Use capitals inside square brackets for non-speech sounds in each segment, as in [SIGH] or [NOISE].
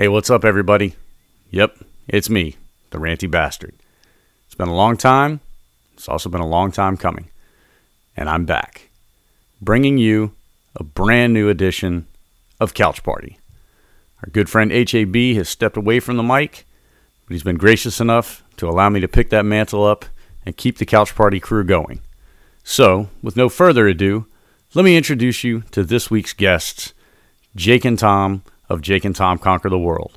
Hey, what's up, everybody? Yep, it's me, the ranty bastard. It's been a long time. It's also been a long time coming. And I'm back, bringing you a brand new edition of Couch Party. Our good friend HAB has stepped away from the mic, but he's been gracious enough to allow me to pick that mantle up and keep the Couch Party crew going. So, with no further ado, let me introduce you to this week's guests, Jake and Tom of Jake and Tom Conquer the World.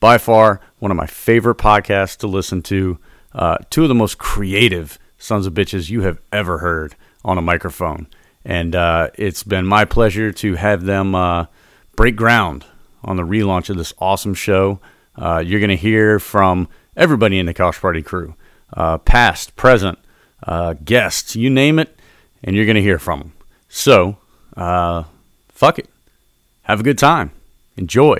By far, one of my favorite podcasts to listen to. Uh, two of the most creative sons of bitches you have ever heard on a microphone. And uh, it's been my pleasure to have them uh, break ground on the relaunch of this awesome show. Uh, you're going to hear from everybody in the Couch Party crew, uh, past, present, uh, guests, you name it, and you're going to hear from them. So, fuck it. Have a good time. Enjoy.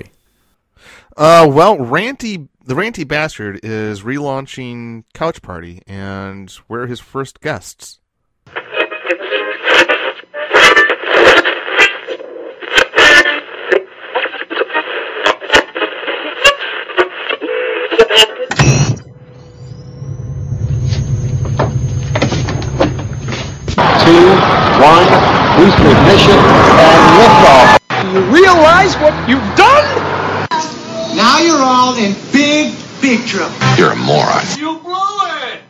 Uh, well, Ranty, the Ranty Bastard is relaunching Couch Party, and we're his first guests. two, one, boost ignition, and liftoff. You realize what you've done? Now you're all in big, big trouble. You're a moron. You blew it!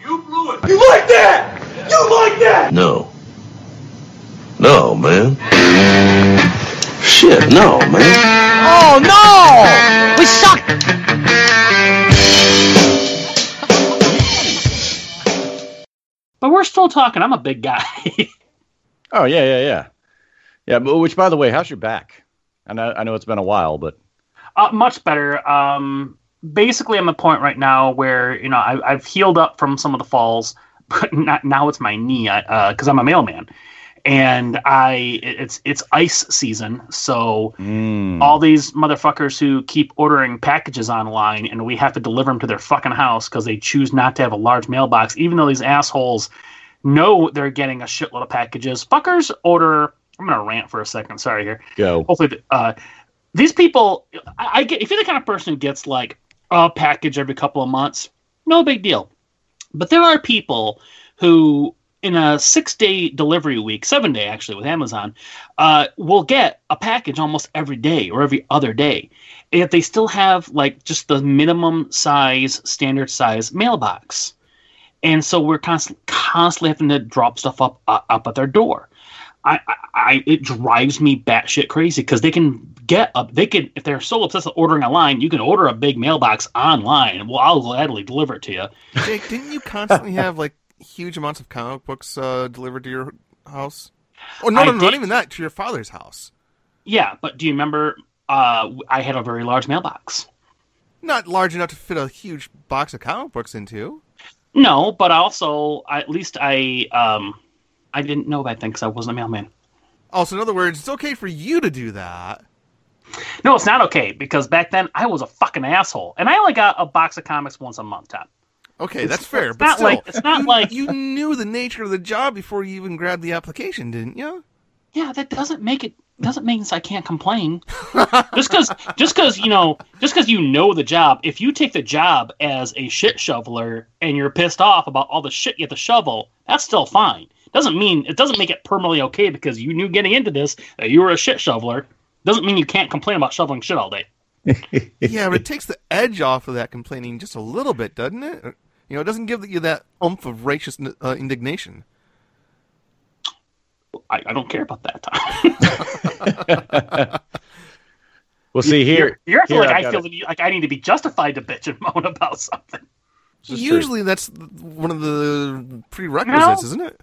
You blew it! You like that? You like that? No. No, man. Shit, no, man. Oh no! We suck! But we're still talking. I'm a big guy. [LAUGHS] Oh yeah, yeah, yeah, yeah. But which, by the way, how's your back? I know, I know it's been a while, but uh, much better. Um, basically, I'm at a point right now where you know I, I've healed up from some of the falls, [LAUGHS] but not, now it's my knee because I'm a mailman, and I it's it's ice season, so all these motherfuckers who keep ordering packages online and we have to deliver them to their fucking house because they choose not to have a large mailbox, even though these assholes know they're getting a shitload of packages. Fuckers order. I'm gonna rant for a second. Sorry here. go. Hopefully, uh, these people. I, I get if you're the kind of person who gets like a package every couple of months, no big deal. But there are people who, in a six-day delivery week, seven-day actually with Amazon, uh, will get a package almost every day or every other day. And yet they still have like just the minimum size, standard size mailbox and so we're constantly constantly having to drop stuff up uh, up at their door. I, I, I it drives me batshit crazy because they can get up. They can if they're so obsessed with ordering online, you can order a big mailbox online, and well, I'll gladly deliver it to you. Jake, didn't you constantly [LAUGHS] have like huge amounts of comic books uh, delivered to your house? Oh no, no, no, not even that. To your father's house. Yeah, but do you remember? Uh, I had a very large mailbox. Not large enough to fit a huge box of comic books into. No, but also at least I um I didn't know back then because I wasn't a mailman. Also, in other words, it's okay for you to do that. No, it's not okay because back then I was a fucking asshole, and I only got a box of comics once a month. Tom. Okay, that's fair. it's but not still, like- it's not you, like- you knew the nature of the job before you even grabbed the application, didn't you? Yeah, that doesn't make it doesn't mean I can't complain. just because just because you know just because you know the job. If you take the job as a shit shoveler and you're pissed off about all the shit you have to shovel, that's still fine. Doesn't mean it doesn't make it permanently okay because you knew getting into this that you were a shit shoveler. Doesn't mean you can't complain about shoveling shit all day. [LAUGHS] yeah, but it takes the edge off of that complaining just a little bit, doesn't it? You know, it doesn't give you that oomph of righteous uh, indignation. I, I don't care about that. [LAUGHS] Well, see here. You're acting here like I've I feel it. like I need to be justified to bitch and [LAUGHS] moan about something. This is true. Usually, that's one of the prerequisites, No. isn't it?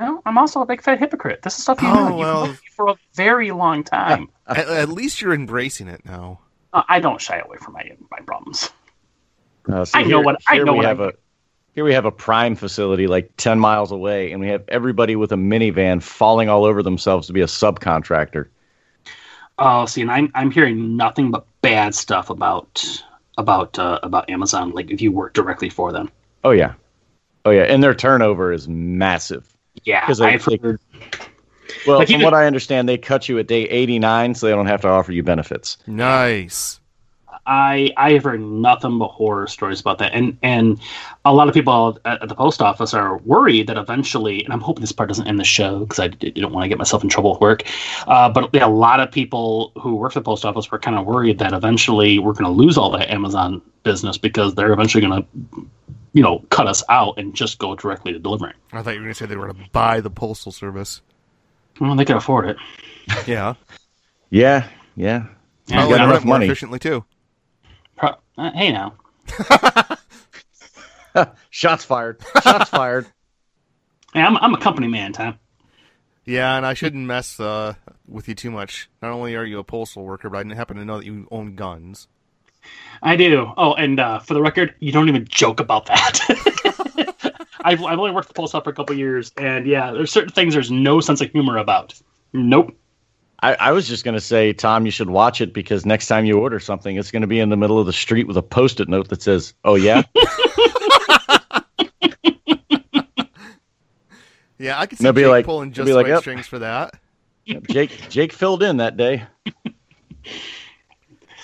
No, I'm also a big fat hypocrite. This is stuff you Oh, know. You've well. known for a very long time. [LAUGHS] At, at least you're embracing it now. Uh, I don't shy away from my my problems. Uh, see, I know here- what- I know we what I have a here we have a prime facility like ten miles away, and we have everybody with a minivan falling all over themselves to be a subcontractor. Oh, see, and I'm I'm hearing nothing but bad stuff about about uh, about Amazon. Like if you work directly for them. Oh yeah, oh yeah, and their turnover is massive. Yeah, 'Cause because I've they- heard. Well, Like from even- what I understand, they cut you at day eighty nine, so they don't have to offer you benefits. Nice. I I have heard nothing but horror stories about that, and and a lot of people at, at the post office are worried that eventually, and I'm hoping this part doesn't end the show because I d- didn't want to get myself in trouble at work. Uh, but yeah, a lot of people who work for the post office were kind of worried that eventually we're going to lose all that Amazon business because they're eventually going to, you know, cut us out and just go directly to delivering. I thought you were going to say they were going to buy the postal service. Well, they can afford it. Yeah, [LAUGHS] Yeah, yeah. Yeah, probably got run enough money. efficiently too. Pro- uh, hey now, [LAUGHS] Shots fired. Shots [LAUGHS] fired. hey, I'm I'm a company man, Tom. Yeah, and I shouldn't mess uh, with you too much. Not only are you a postal worker, but I didn't happen to know that you own guns. I do. Oh, and uh, for the record, you don't even joke about that. [LAUGHS] I've, I've only worked at the post office for a couple years, and yeah, there's certain things there's no sense of humor about. Nope. I, I was just going to say, Tom, you should watch it because next time you order something, it's going to be in the middle of the street with a post it note that says, Oh, yeah? [LAUGHS] Yeah, I could see They'll be Jake like- pulling just be like, right "Yep." strings for that. Jake Jake filled in that day. [LAUGHS]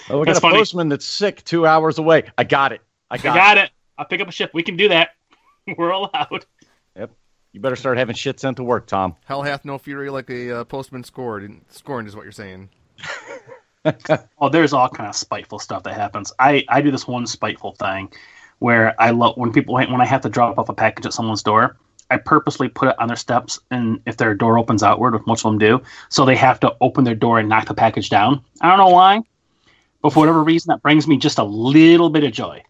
Oh, we got That's a funny. postman that's sick two hours away. I got it. I I got, got it. I'll pick up a shift. We can do that. [LAUGHS] We're allowed. Yep. You better start having shit sent to work, Tom. Hell hath no fury like a uh, postman scored. And scorned is what you're saying. [LAUGHS] Oh, there's all kind of spiteful stuff that happens. I, I do this one spiteful thing where I love when people when I have to drop off a package at someone's door. I purposely put it on their steps, and if their door opens outward, which most of them do, so they have to open their door and knock the package down. I don't know why, but for whatever reason, that brings me just a little bit of joy.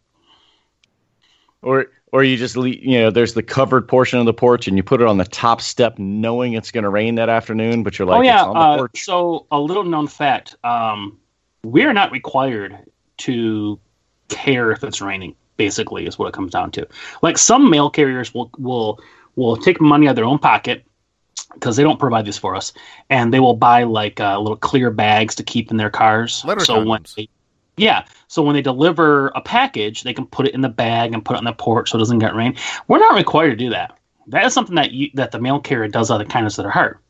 Or or you just le you know, there's the covered portion of the porch and you put it on the top step knowing it's going to rain that afternoon, but you're like, oh yeah. it's on the Uh, so a little known fact: um, we are not required to care if it's raining. Basically, is what it comes down to. Like some mail carriers will will will take money out of their own pocket because they don't provide this for us, and they will buy like uh, little clear bags to keep in their cars. Letter so when they, yeah, so when they deliver a package, they can put it in the bag and put it on the porch so it doesn't get rain. We're not required to do that. That is something that you, that the mail carrier does out of the kindness of their heart.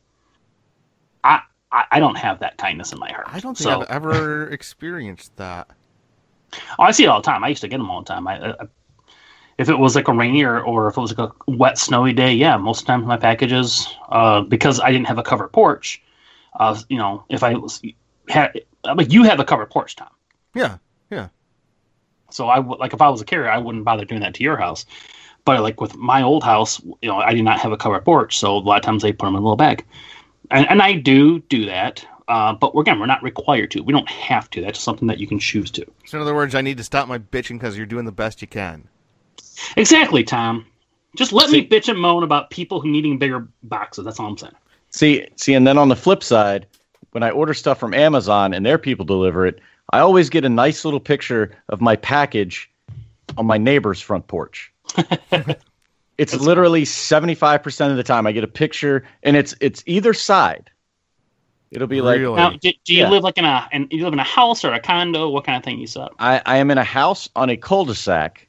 I, I I don't have that kindness in my heart. I don't think so, I've ever [LAUGHS] experienced that. Oh, I see it all the time. I used to get them all the time. I, I, if it was like a rainy or, or if it was like a wet, snowy day, yeah, most of the time my packages, uh, because I didn't have a covered porch, uh, you know, if I was, had, like you have a covered porch, Tom. Yeah, yeah. So I would like if I was a carrier, I wouldn't bother doing that to your house. But like with my old house, you know, I did not have a covered porch, so a lot of times they put them in a little bag, and, and I do do that. Uh, but again, we're not required to. We don't have to. That's something that you can choose to. So in other words, I need to stop my bitching because you're doing the best you can. Exactly, Tom. Just let me bitch and moan about people who needing bigger boxes. That's all I'm saying. See, see, and then on the flip side, when I order stuff from Amazon and their people deliver it, I always get a nice little picture of my package on my neighbor's front porch. [LAUGHS] it's literally seventy five percent of the time I get a picture, and it's it's either side. It'll be like Now, do, do you Yeah. live like in a and you live in a house or a condo? What kind of thing you set up? I, I am in a house on a cul-de-sac,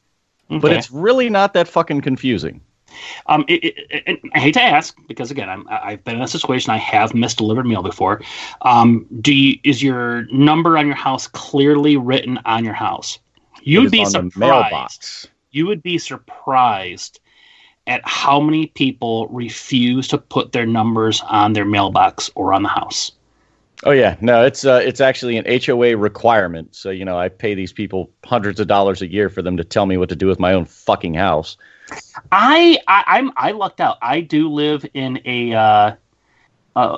but it's really not that fucking confusing. Um, it, it, it, I hate to ask because again, I'm, I- I've been in a situation. I have misdelivered mail before. Um, do you is your number on your house clearly written on your house? You'd be on the surprised. mailbox. You would be surprised at how many people refuse to put their numbers on their mailbox or on the house. Oh yeah, no, it's uh, it's actually an HOA requirement. So you know, I pay these people hundreds of dollars a year for them to tell me what to do with my own fucking house. I, I I'm I lucked out. I do live in a uh, uh,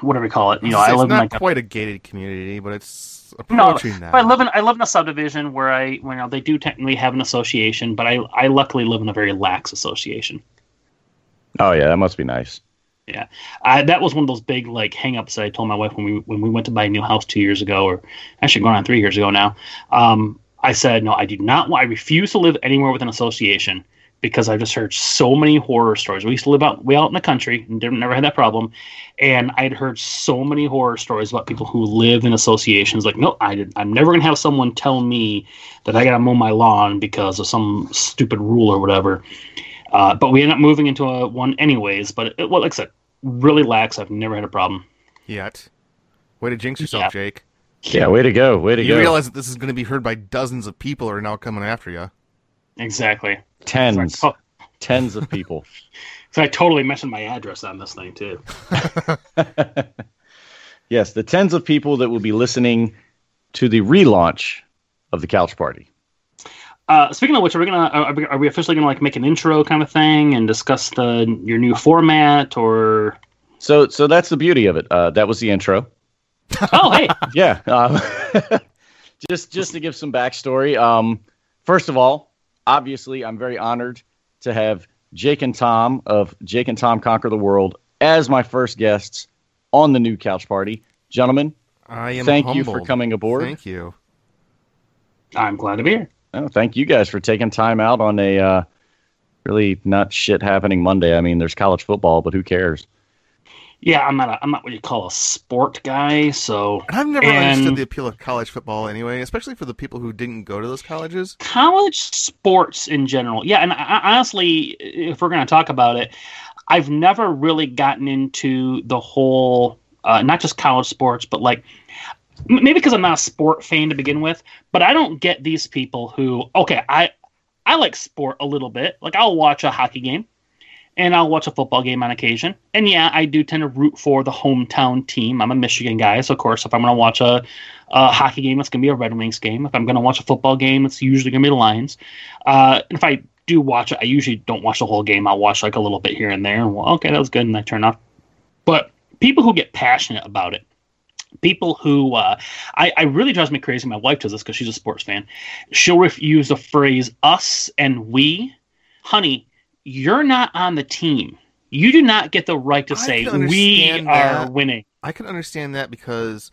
whatever you call it. You know, I it's live in like a quite a gated community, but it's No, approaching that. But I live in I live in a subdivision where I you know they do technically have an association, but I I luckily live in a very lax association. Oh yeah, that must be nice. Yeah, I, that was one of those big like hangups that I told my wife when we when we went to buy a new house two years ago, or actually going on three years ago now. Um, I said no, I do not. want I refuse to live anywhere with an association because I've just heard so many horror stories. We used to live out way out in the country and never had that problem, and I'd heard so many horror stories about people who live in associations. Like, no, I did. I'm never gonna have someone tell me that I gotta mow my lawn because of some stupid rule or whatever. Uh, but we ended up moving into a one anyways. But it, well, like I said, really lax. I've never had a problem. Yet. Way to jinx yourself, Yeah. Jake. Yeah, way to go, way to You go. You realize that this is going to be heard by dozens of people who are now coming after you. Exactly. tens, So tens of [LAUGHS] people. So I totally mentioned my address on this thing too. [LAUGHS] yes, the tens of people that will be listening to the relaunch of the Couch Party. Uh, speaking of which, are we gonna are we, are we officially gonna like make an intro kind of thing and discuss the your new format or? So, so that's the beauty of it. Uh, that was the intro. [LAUGHS] Oh, hey, yeah. Um, [LAUGHS] just just to give some backstory. Um, first of all, obviously, I'm very honored to have Jake and Tom of Jake and Tom Conquer the World as my first guests on the new Couch Party. Gentlemen, I am thank you for coming aboard. Thank you. I'm glad to be here. Oh, thank you guys for taking time out on a uh, really not shit happening Monday. I mean, there's college football, but who cares? Yeah, I'm not a, I'm not what you call a sport guy, so And I've never And- understood the appeal of college football anyway, especially for the people who didn't go to those colleges. college sports in general. Yeah, and I, I- honestly, if we're going to talk about it, I've never really gotten into the whole, uh, not just college sports, but like m- maybe because I'm not a sport fan to begin with. But I don't get these people who, okay, I I like sport a little bit. Like I'll watch a hockey game. And I'll watch a football game on occasion. And yeah, I do tend to root for the hometown team. I'm a Michigan guy, so of course, if I'm going to watch a, a hockey game, it's going to be a Red Wings game. If I'm going to watch a football game, it's usually going to be the Lions. Uh, and if I do watch it, I usually don't watch the whole game. I'll watch like a little bit here and there. And well, okay, that was good, and I turn off. But people who get passionate about it, people who uh, I, I really drives me crazy. My wife does this because she's a sports fan. She'll ref- use the phrase "us" and "we." Honey, you're not on the team. You do not get the right to I say we understand are that. winning. I can understand that because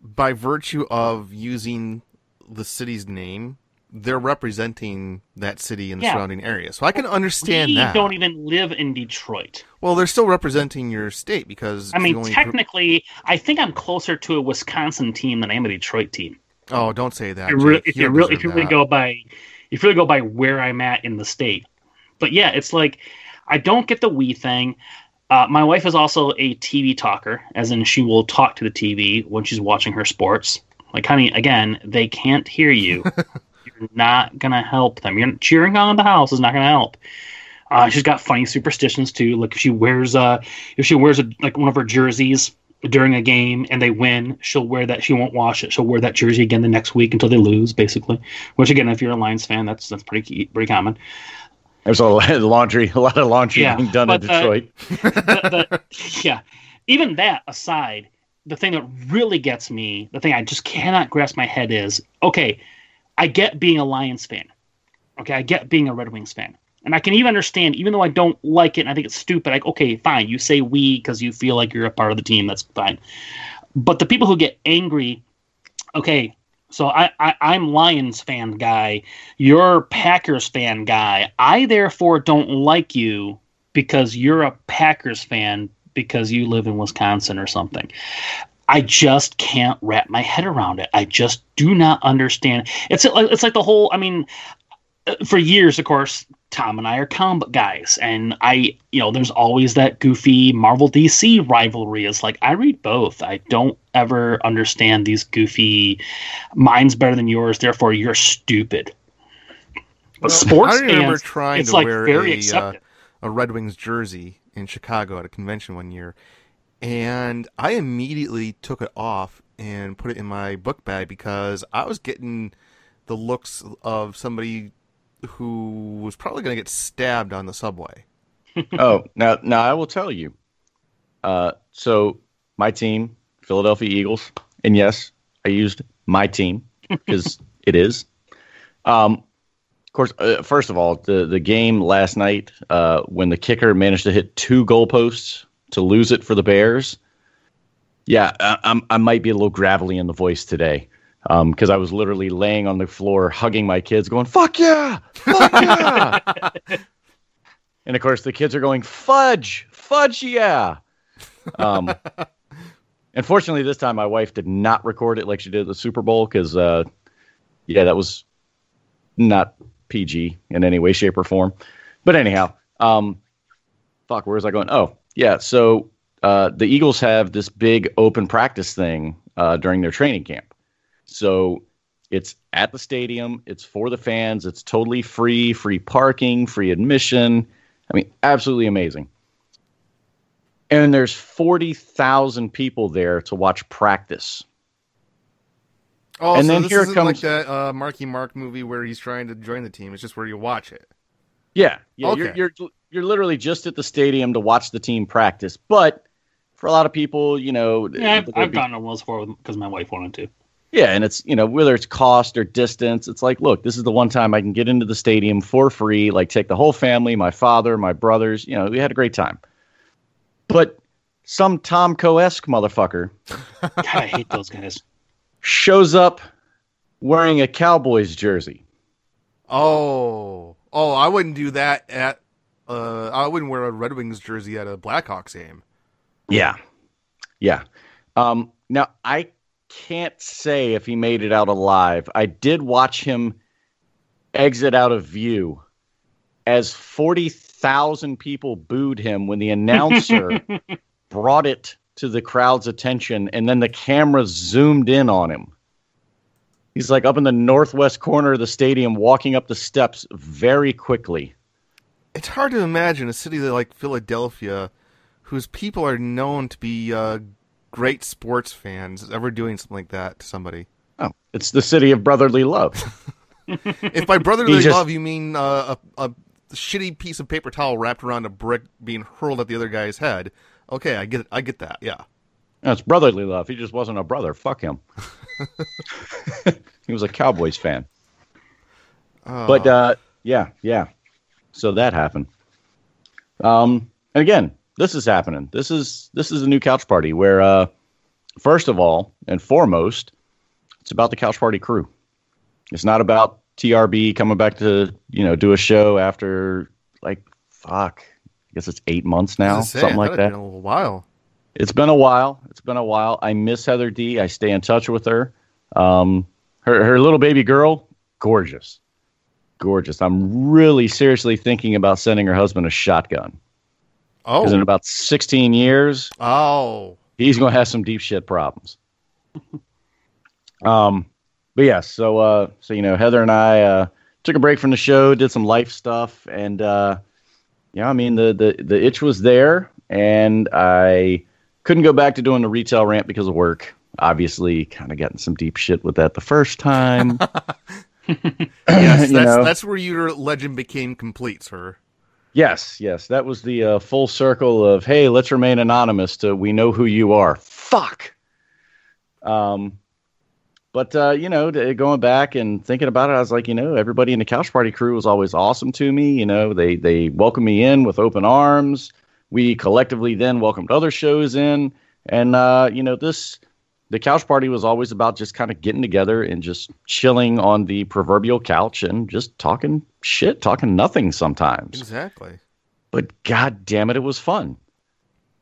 by virtue of using the city's name, they're representing that city and the Yeah. surrounding area. So I can understand we that. don't even live in Detroit. Well, they're still representing your state because I mean, technically, I think I'm closer to a Wisconsin team than I am a Detroit team. Oh, don't say that. If you, if You you really, if you really go by, if you really go by where I'm at in the state, but yeah, it's like I don't get the we thing. Uh, my wife is also a TV talker, as in she will talk to the TV when she's watching her sports. Like, honey, again, they can't hear you. [LAUGHS] Not gonna help them. You're cheering on the house is not gonna help. Uh, she's got funny superstitions too. Like if she wears a if she wears a, like one of her jerseys during a game and they win, she'll wear that. She won't wash it. She'll wear that jersey again the next week until they lose, basically. Which again, if you're a Lions fan, that's that's pretty key- pretty common. There's a lot of laundry, a lot of laundry Yeah, being done in uh, Detroit. the, [LAUGHS] the, yeah. Even that aside, the thing that really gets me, the thing I just cannot grasp my head is okay, I get being a Lions fan. Okay, I get being a Red Wings fan. And I can even understand, even though I don't like it and I think it's stupid, like, okay, fine, you say we because you feel like you're a part of the team, that's fine. But the people who get angry, okay, so I, I I'm Lions fan guy, you're Packers fan guy. I therefore don't like you because you're a Packers fan because you live in Wisconsin or something. I just can't wrap my head around it. I just do not understand. It's it's like the whole. I mean, uh, for years, of course, Tom and I are comic guys, and I, you know, there's always that goofy Marvel DC rivalry. It's like I read both. I don't ever understand these goofy. Mine's better than yours, therefore you're stupid. But sports I remember fans, trying it's to like wear very a, uh, a Red Wings jersey in Chicago at a convention one year, and I immediately took it off and put it in my book bag because I was getting the looks of somebody who was probably going to get stabbed on the subway. [LAUGHS] oh, now now I will tell you. Uh, so my team, Philadelphia Eagles, and yes, I used my team because [LAUGHS] it is. Um, of course, uh, first of all, the the game last night uh, when the kicker managed to hit two goalposts to lose it for the Bears. Yeah, I, I might be a little gravelly in the voice today because I was literally laying on the floor hugging my kids, going "fuck yeah, fuck yeah." [LAUGHS] And of course, the kids are going, fudge, fudge, yeah. Um, [LAUGHS] unfortunately, this time my wife did not record it like she did the Super Bowl because, uh, yeah, that was not PG in any way, shape, or form. But anyhow, um, fuck, where was I going? Oh, yeah. So uh, the Eagles have this big open practice thing uh, during their training camp. So it's at the stadium. It's for the fans. It's totally free, free parking, free admission. I mean, absolutely amazing. And there's 40,000 people there to watch practice. Oh, And so then this here comes- like that uh, Marky Mark movie where he's trying to join the team. It's just where you watch it. Yeah, yeah. Okay. You're, you're you're literally just at the stadium to watch the team practice. But for a lot of people, you know, Yeah, I've, they'll I've be- gone to Wells for because my wife wanted to. Yeah, and it's you know whether it's cost or distance, it's like, look, this is the one time I can get into the stadium for free. Like, take the whole family, my father, my brothers. You know, we had a great time. But some Tom Coesque motherfucker [LAUGHS] God, I hate those guys. shows up wearing a Cowboys jersey. Oh, oh, I wouldn't do that at. Uh, I wouldn't wear a Red Wings jersey at a Blackhawks game. Yeah, yeah. Um, now I can't say if he made it out alive. I did watch him exit out of view as forty thousand people booed him when the announcer [LAUGHS] brought it to the crowd's attention, and then the camera zoomed in on him. He's like up in the northwest corner of the stadium, walking up the steps very quickly. It's hard to imagine a city like Philadelphia, whose people are known to be uh, great sports fans, ever doing something like that to somebody. Oh, it's the city of brotherly love. [LAUGHS] If by [LAUGHS] brotherly just- love you mean uh, a, a shitty piece of paper towel wrapped around a brick being hurled at the other guy's head, okay, I get. I get that. Yeah. That's brotherly love. He just wasn't a brother. Fuck him. [LAUGHS] he was a Cowboys fan. But uh, yeah, yeah. So that happened. Um, and again, this is happening. This is this is a new couch party where, uh, first of all and foremost, it's about the couch party crew. It's not about TRB coming back to you know do a show after like fuck. I guess it's eight months now, say, something like that. a little while. It's been a while. It's been a while. I miss Heather D. I stay in touch with her. Um, her her little baby girl, gorgeous, gorgeous. I'm really seriously thinking about sending her husband a shotgun because in Oh. about 16 years, Oh. he's going to have some deep shit problems. [LAUGHS] um, but yeah, so uh, so you know, Heather and I uh, took a break from the show, did some life stuff, and uh, yeah, I mean the the the itch was there, and I couldn't go back to doing the retail rant because of work. Obviously, kind of getting some deep shit with that the first time. [LAUGHS] [LAUGHS] Yes, that's, know. that's where your legend became complete, sir. Yes, yes, that was the uh, full circle of hey, let's remain anonymous to we know who you are. Fuck. Um, but uh, you know, going back and thinking about it, I was like, you know, everybody in the couch party crew was always awesome to me. You know, they they welcomed me in with open arms. We collectively then welcomed other shows in, and uh, you know, this the couch party was always about just kind of getting together and just chilling on the proverbial couch and just talking shit, talking nothing sometimes Exactly. but god damn it, it was fun.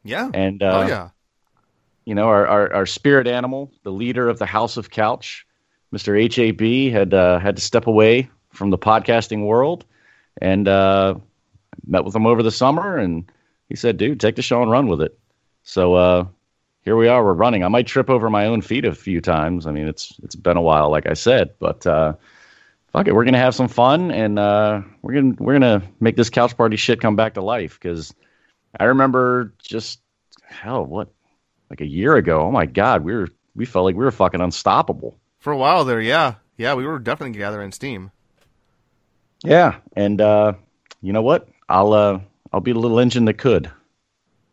Yeah. And uh, oh yeah. you know, our, our our spirit animal, the leader of the House of Couch, Mister HAB, had uh, had to step away from the podcasting world, and uh, met with him over the summer, and he said, "Dude, take the show and run with it." So uh, here we are. We're running. I might trip over my own feet a few times. I mean, it's it's been a while, like I said, but. Uh, Fuck it, we're gonna have some fun, and uh, we're gonna we're gonna make this couch party shit come back to life. Because I remember just hell, what like a year ago. Oh my god, we were we felt like we were fucking unstoppable. For a while there, yeah. Yeah, we were definitely gathering steam. Yeah, and uh, you know what? I'll uh, I'll be the little engine that could,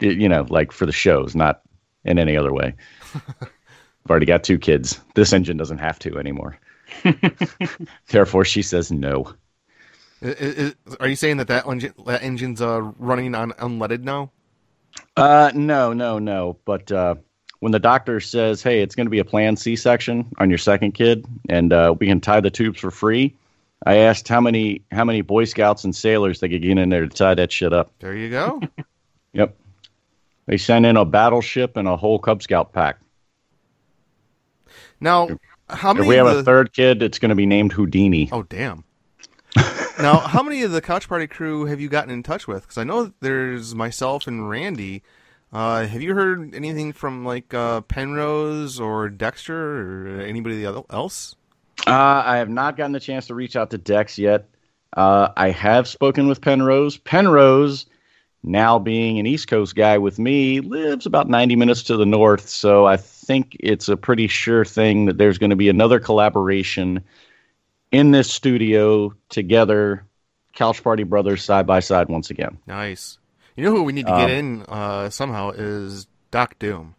you know, like for the shows, not in any other way. I've already got two kids. This engine doesn't have to anymore. [LAUGHS] Therefore, she says no. I- I- I- are you saying that that, engine, that engine's uh, running on unleaded now? Uh, no, no, no. But uh, when the doctor says, "Hey, it's going to be a planned C-section on your second kid, and uh, we can tie the tubes for free," I asked how many how many Boy Scouts and sailors they could get in there to tie that shit up. There you go. [LAUGHS] Yep. They sent in a battleship and a whole Cub Scout pack. Now, how If we have of a third kid, it's going to be named Houdini. Oh damn. [LAUGHS] now, how many of the couch party crew have you gotten in touch with? Because I know there's myself and Randy. Uh, have you heard anything from like uh, Penrose or Dexter or anybody other- else? Uh, I have not gotten the chance to reach out to Dex yet. Uh, I have spoken with Penrose. Penrose, now being an East Coast guy with me, lives about 90 minutes to the north. So I think it's a pretty sure thing that there's going to be another collaboration in this studio together. Couch Party Brothers side by side once again. Nice. You know who we need to get Um, in uh, somehow is Doc Doom.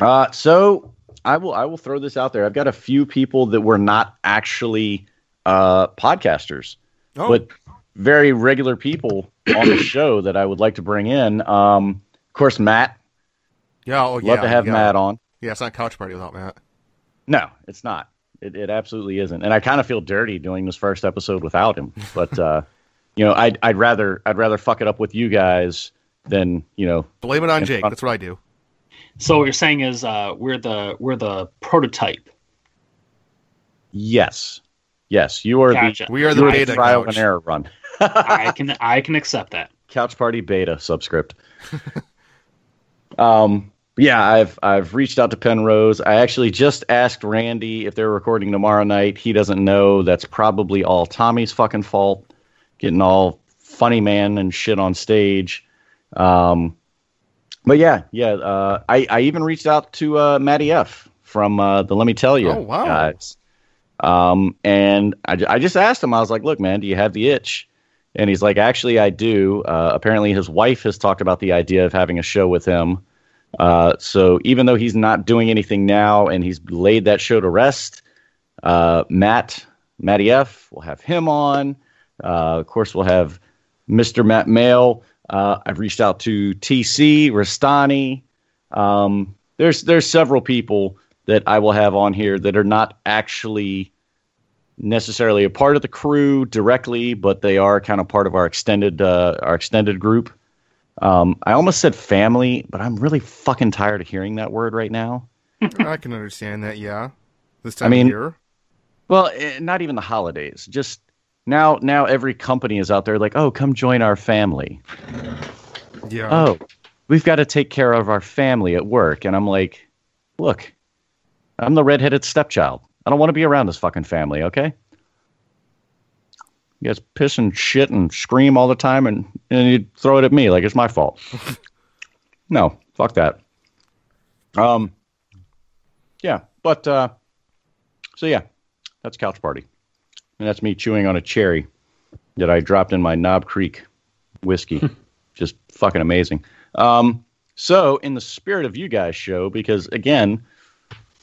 Uh, so I will I will throw this out there. I've got a few people that were not actually uh, podcasters, Oh, but very regular people on the show that I would like to bring in. Um, of course, Matt. yeah, oh, Love yeah, to have yeah. Matt on. Yeah, it's not Couch Party without Matt. No, it's not. It, it absolutely isn't. And I kind of feel dirty doing this first episode without him. [LAUGHS] But uh, you know, I'd I'd rather I'd rather fuck it up with you guys than you know. Blame it on Jake. fun- That's what I do. So what you're saying is uh, we're the we're the prototype. Yes, yes, you are Gotcha. We are the the you are beta trial couch. and error run. [LAUGHS] I can I can accept that. Couch Party Beta subscript. [LAUGHS] um, yeah, I've I've reached out to Penrose. I actually just asked Randy if they're recording tomorrow night. He doesn't know. That's probably all Tommy's fucking fault. Getting all funny man and shit on stage. Um, but yeah, yeah. Uh, I I even reached out to uh, Matty F from uh, the Let Me Tell You Oh, wow. guys. Um, and I, I just asked him. I was like, "Look, man, do you have the itch?" And he's like, actually, I do. Uh, apparently, his wife has talked about the idea of having a show with him. Uh, so even though he's not doing anything now and he's laid that show to rest, uh, Matt, Matty F, will have him on. Uh, of course, we'll have Mr. Matt Mail. Uh, I've reached out to TC, Rastani. Um, there's there's several people that I will have on here that are not actually necessarily a part of the crew directly, but they are kind of part of our extended uh, our extended group. Um, I almost said family, but I'm really fucking tired of hearing that word right now. I can understand that. Yeah, this time I mean- of year. Well, eh, not even the holidays. Just now, now every company is out there like, oh, come join our family. Yeah. Oh, we've got to take care of our family at work, and I'm like, look, I'm the redheaded stepchild. I don't want to be around this fucking family. Okay. You guys piss and shit and scream all the time, and, and you throw it at me like it's my fault. [LAUGHS] no, fuck that. Um, yeah, but uh, so yeah, that's couch party, and that's me chewing on a cherry that I dropped in my Knob Creek whiskey. [LAUGHS] Just fucking amazing. Um, so in the spirit of you guys show, because again,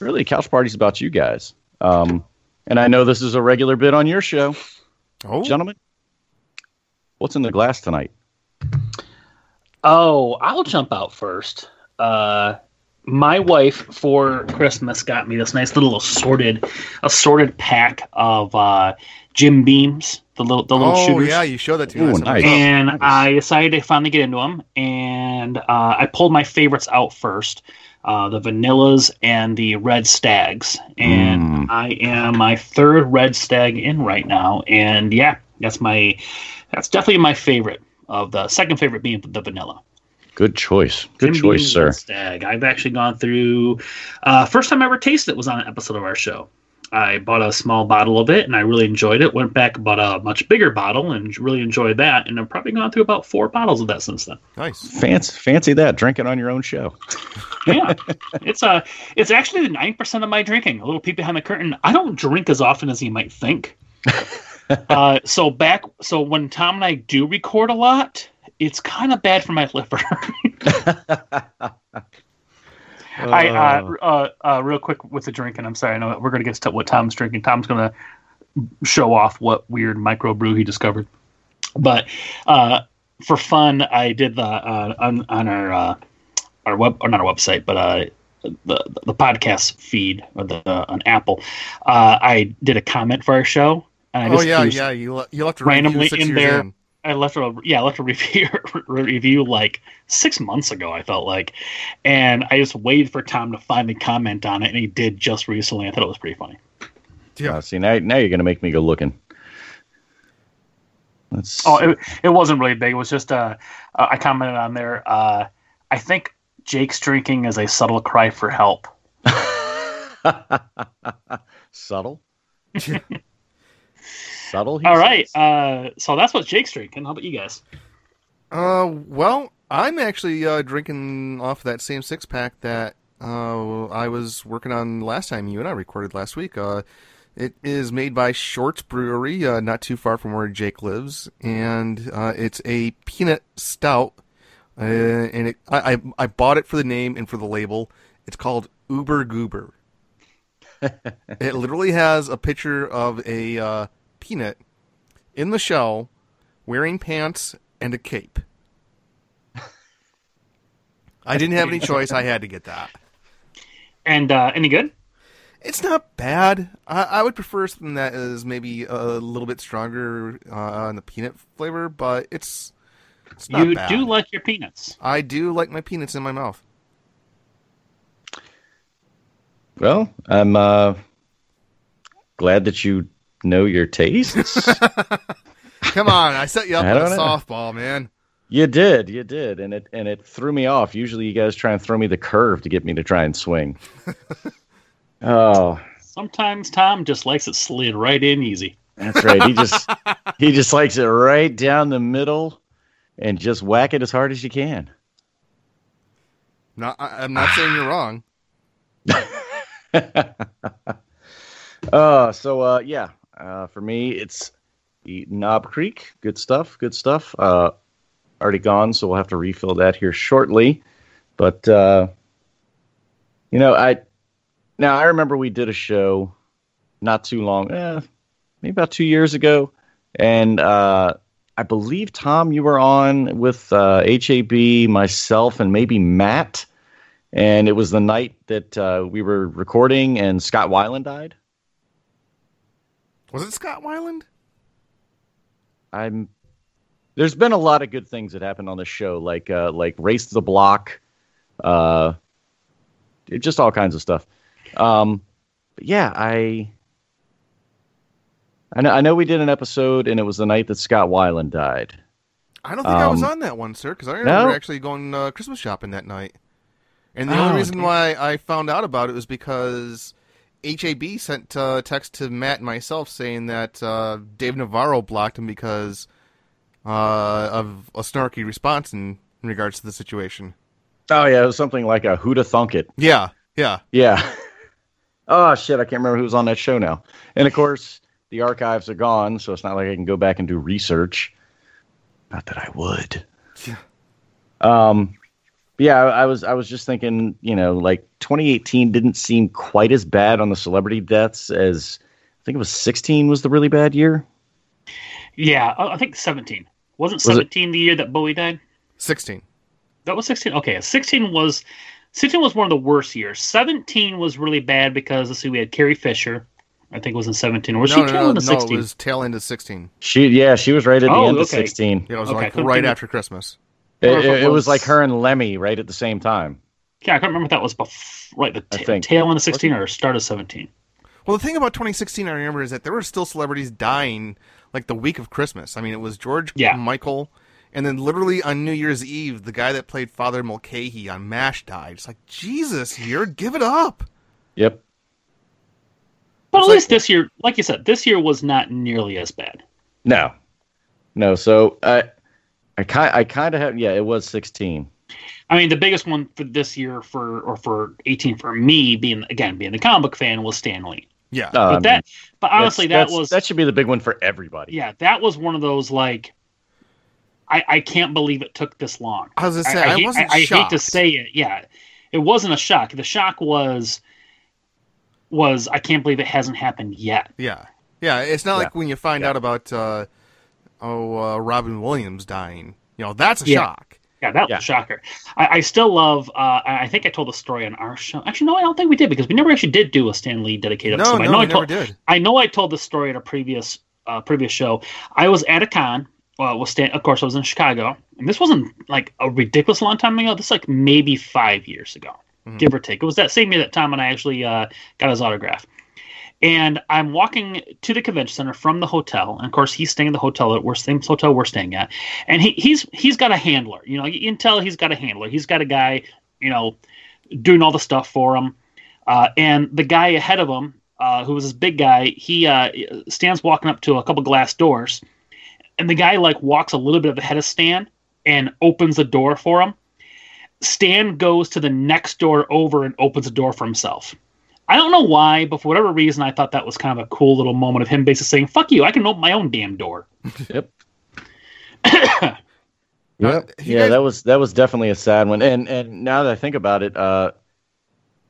really, couch party's about you guys. Um, and I know this is a regular bit on your show, oh, gentlemen. What's in the glass tonight? Oh, I'll jump out first. Uh, my wife for Christmas got me this nice little assorted, assorted pack of uh, Jim Beams, the little the little oh shooters. yeah, you showed that to me. Ooh, nice. and nice. I decided to finally get into them, and uh, I pulled my favorites out first. Uh, the vanillas and the red stags, and Mm. I am my third red stag in right now, and yeah, that's my that's definitely my favorite of the second favorite being the vanilla. Good choice. Good choice, sir. Red Stag. I've actually gone through. Uh, first time I ever tasted it was on an episode of our show. I bought a small bottle of it and I really enjoyed it. Went back bought a much bigger bottle and really enjoyed that. And I've probably gone through about four bottles of that since then. Nice. Fancy, fancy that. Drinking on your own show. [LAUGHS] Yeah, it's uh, it's actually the nine percent of my drinking. A little peek behind the curtain. I don't drink as often as you might think. [LAUGHS] uh, so back, so when Tom and I do record a lot, it's kind of bad for my liver. [LAUGHS] I uh, uh, uh, real quick with the drinking. I'm sorry. I know we're going to get to what Tom's drinking. Tom's going to show off what weird microbrew he discovered. But uh, for fun, I did the uh, on, on our uh, our web or not our website, but uh, the the podcast feed or the uh, on Apple. Uh, I did a comment for our show. And I Oh just yeah, yeah. You you left randomly in there. in. I left a yeah, I left a [LAUGHS] review review like six months ago. I felt like, and I just waited for Tom to finally comment on it, and he did just recently. I thought it was pretty funny. Yeah. Uh, see now, now you're gonna make me go looking. Let's. Oh, it, it wasn't really big. It was just uh, uh, I commented on there. Uh, I think Jake's drinking is a subtle cry for help. [LAUGHS] Subtle. [LAUGHS] Subtle. he All right, says? uh, so that's what Jake's drinking. How about you guys? Uh, well, I'm actually uh, drinking off that same six pack that uh, I was working on last time you and I recorded last week. Uh, it is made by Shorts Brewery, uh, not too far from where Jake lives, and uh, it's a peanut stout. Uh, and it, I, I I bought it for the name and for the label. It's called Uber Goober. [LAUGHS] it literally has a picture of a uh, peanut in the shell, wearing pants and a cape. I didn't have any choice. I had to get that. And uh, any good? It's not bad. I, I would prefer something that is maybe a little bit stronger uh, on the peanut flavor, but it's it's not You bad. do like your peanuts. I do like my peanuts in my mouth. Well, I'm uh, glad that you know your tastes. [LAUGHS] Come on, I set you up I with a don't know. softball, man. you did, you did, and it and it threw me off. Usually, you guys try and throw me the curve to get me to try and swing. [LAUGHS] oh, Sometimes Tom just likes it slid right in easy. that's right. He just [LAUGHS] he just likes it right down the middle, and just whack it as hard as you can. No, I, I'm not saying you're wrong. Uh, so uh, yeah, uh, for me, it's the Knob Creek. Good stuff. Good stuff. Uh, already gone, so we'll have to refill that here shortly. But uh, you know, I now I remember we did a show not too long, eh, maybe about two years ago, and uh, I believe Tom, you were on with uh, HAB, myself, and maybe Matt. And it was the night that uh, we were recording, and Scott Weiland died. Was it Scott Weiland? I'm. There's been a lot of good things that happened on the show, like uh, like race the block, uh, just all kinds of stuff. Um, but yeah, I. I know, I know we did an episode, and it was the night that Scott Weiland died. I don't think I was Um, on that one, sir, because I remember no? actually going uh, Christmas shopping that night. And the Oh, only reason why I found out about it was because HAB sent uh, a text to Matt and myself saying that uh, Dave Navarro blocked him because uh, of a snarky response in, in regards to the situation. Oh yeah, it was something like a Who'da Thunk It. Yeah, yeah. Yeah. [LAUGHS] oh shit, I can't remember who was on that show now. And of course, the archives are gone, so it's not like I can go back and do research. Not that I would. Yeah. Um but yeah, I, I was I was just thinking, you know, like 2018 didn't seem quite as bad on the celebrity deaths as I think it was 16 was the really bad year. Yeah, I I think 17. Wasn't Was it- 17 the year that Bowie died? 16. That was 16. Okay, 16 was 16 was one of the worst years. 17 was really bad because let's see, we had Carrie Fisher. I think it was in 17. Was no, she no, tail no, into no, it was tail end of 16. She yeah, she was right at the Oh, end of 16. Yeah, it was Okay, like right after Christmas. It, it- it it was was- like her and Lemmy right at the same time. Yeah, I can't remember if that was bef- right the I ta- think. tail end of 16 or start of 17. Well, the thing about 2016, I remember, is that there were still celebrities dying like the week of Christmas. I mean, it was George Yeah. Michael, and then literally on New Year's Eve, the guy that played Father Mulcahy on MASH died. It's like, Jesus, here, give it up. Yep. But It's at like- least this year, like you said, this year was not nearly as bad. No, no. So I, I kind, I kind of have. Yeah, it was sixteen. I mean, the biggest one for this year for or for 18 for me being again being the comic book fan was Stan Lee. Yeah. Uh, But I mean, that, but honestly, that was that should be the big one for everybody. yeah, that was one of those like, I I can't believe it took this long. I was gonna say, I, hate- wasn't I, I hate to say it. Yeah, it wasn't a shock. The shock was was I can't believe it hasn't happened yet. Yeah. Yeah, it's not like when you find Yeah. out about, uh, oh, uh, Robin Williams dying. You know, that's a Yeah. shock. Yeah, that Yeah. was a shocker. I, I still love. Uh, I I think I told the story on our show. Actually, no, I don't think we did because we never actually did do a Stan Lee dedicated No, episode. no, I know we I told, never did. I know I told the story at a previous uh, previous show. I was at a con. Uh, was Stan, of course, I was in Chicago, and this wasn't like a ridiculous long time ago. This is like maybe five years ago, Mhm. give or take. It was that same year that Tom and I actually uh, got his autograph. And I'm walking to the convention center from the hotel, and of course he's staying in the hotel that we're same hotel we're staying at, and he, he's he's got a handler. You know, you can tell he's got a handler. He's got a guy, you know, doing all the stuff for him. Uh, and the guy ahead of him, uh, who was this big guy, he uh, Stan's walking up to a couple glass doors, and the guy like walks a little bit ahead of Stan and opens the door for him. Stan goes to the next door over and opens the door for himself. I don't know why, but for whatever reason, I thought that was kind of a cool little moment of him basically saying, "Fuck you, I can open my own damn door." [LAUGHS] Yep. [COUGHS] Yep. Yeah, guys- that was that was definitely a sad one. And and now that I think about it, uh,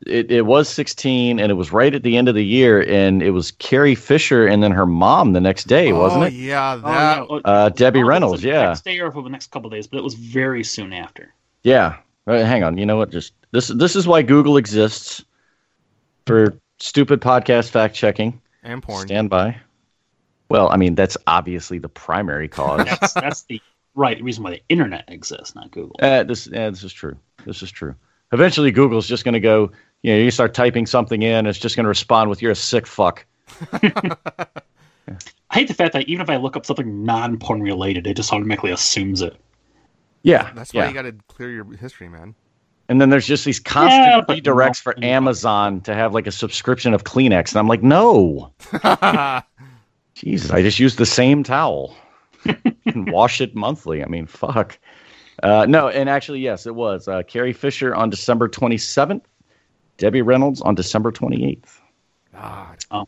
it it was 16, and it was right at the end of the year, and it was Carrie Fisher and then her mom the next day, wasn't oh, it? Yeah, Oh, that. yeah. Oh, Uh, Debbie oh, it was Reynolds, the yeah. Next day or for the next couple days, but it was very soon after. Yeah. Uh, hang on. You know what? Just this this is why Google exists for stupid podcast fact checking. and porn. Stand by. Well, I mean that's obviously the primary cause. [LAUGHS] That's that's the right reason why the internet exists, not Google. Uh, this, yeah, this is true. This is true. Eventually, Google's just going to go. You know, you start typing something in, it's just going to respond with "You're a sick fuck." [LAUGHS] I hate the fact that even if I look up something non-porn related, it just automatically assumes it. Yeah, That's why yeah. you got to clear your history, man. And then there's just these constant Yeah, redirects for Amazon to have like a subscription of Kleenex, and I'm like, no, [LAUGHS] Jesus, I just use the same towel [LAUGHS] and wash it monthly. I mean, fuck. Uh, no, and actually, yes, it was uh, Carrie Fisher on December 27th, Debbie Reynolds on December 28th. God.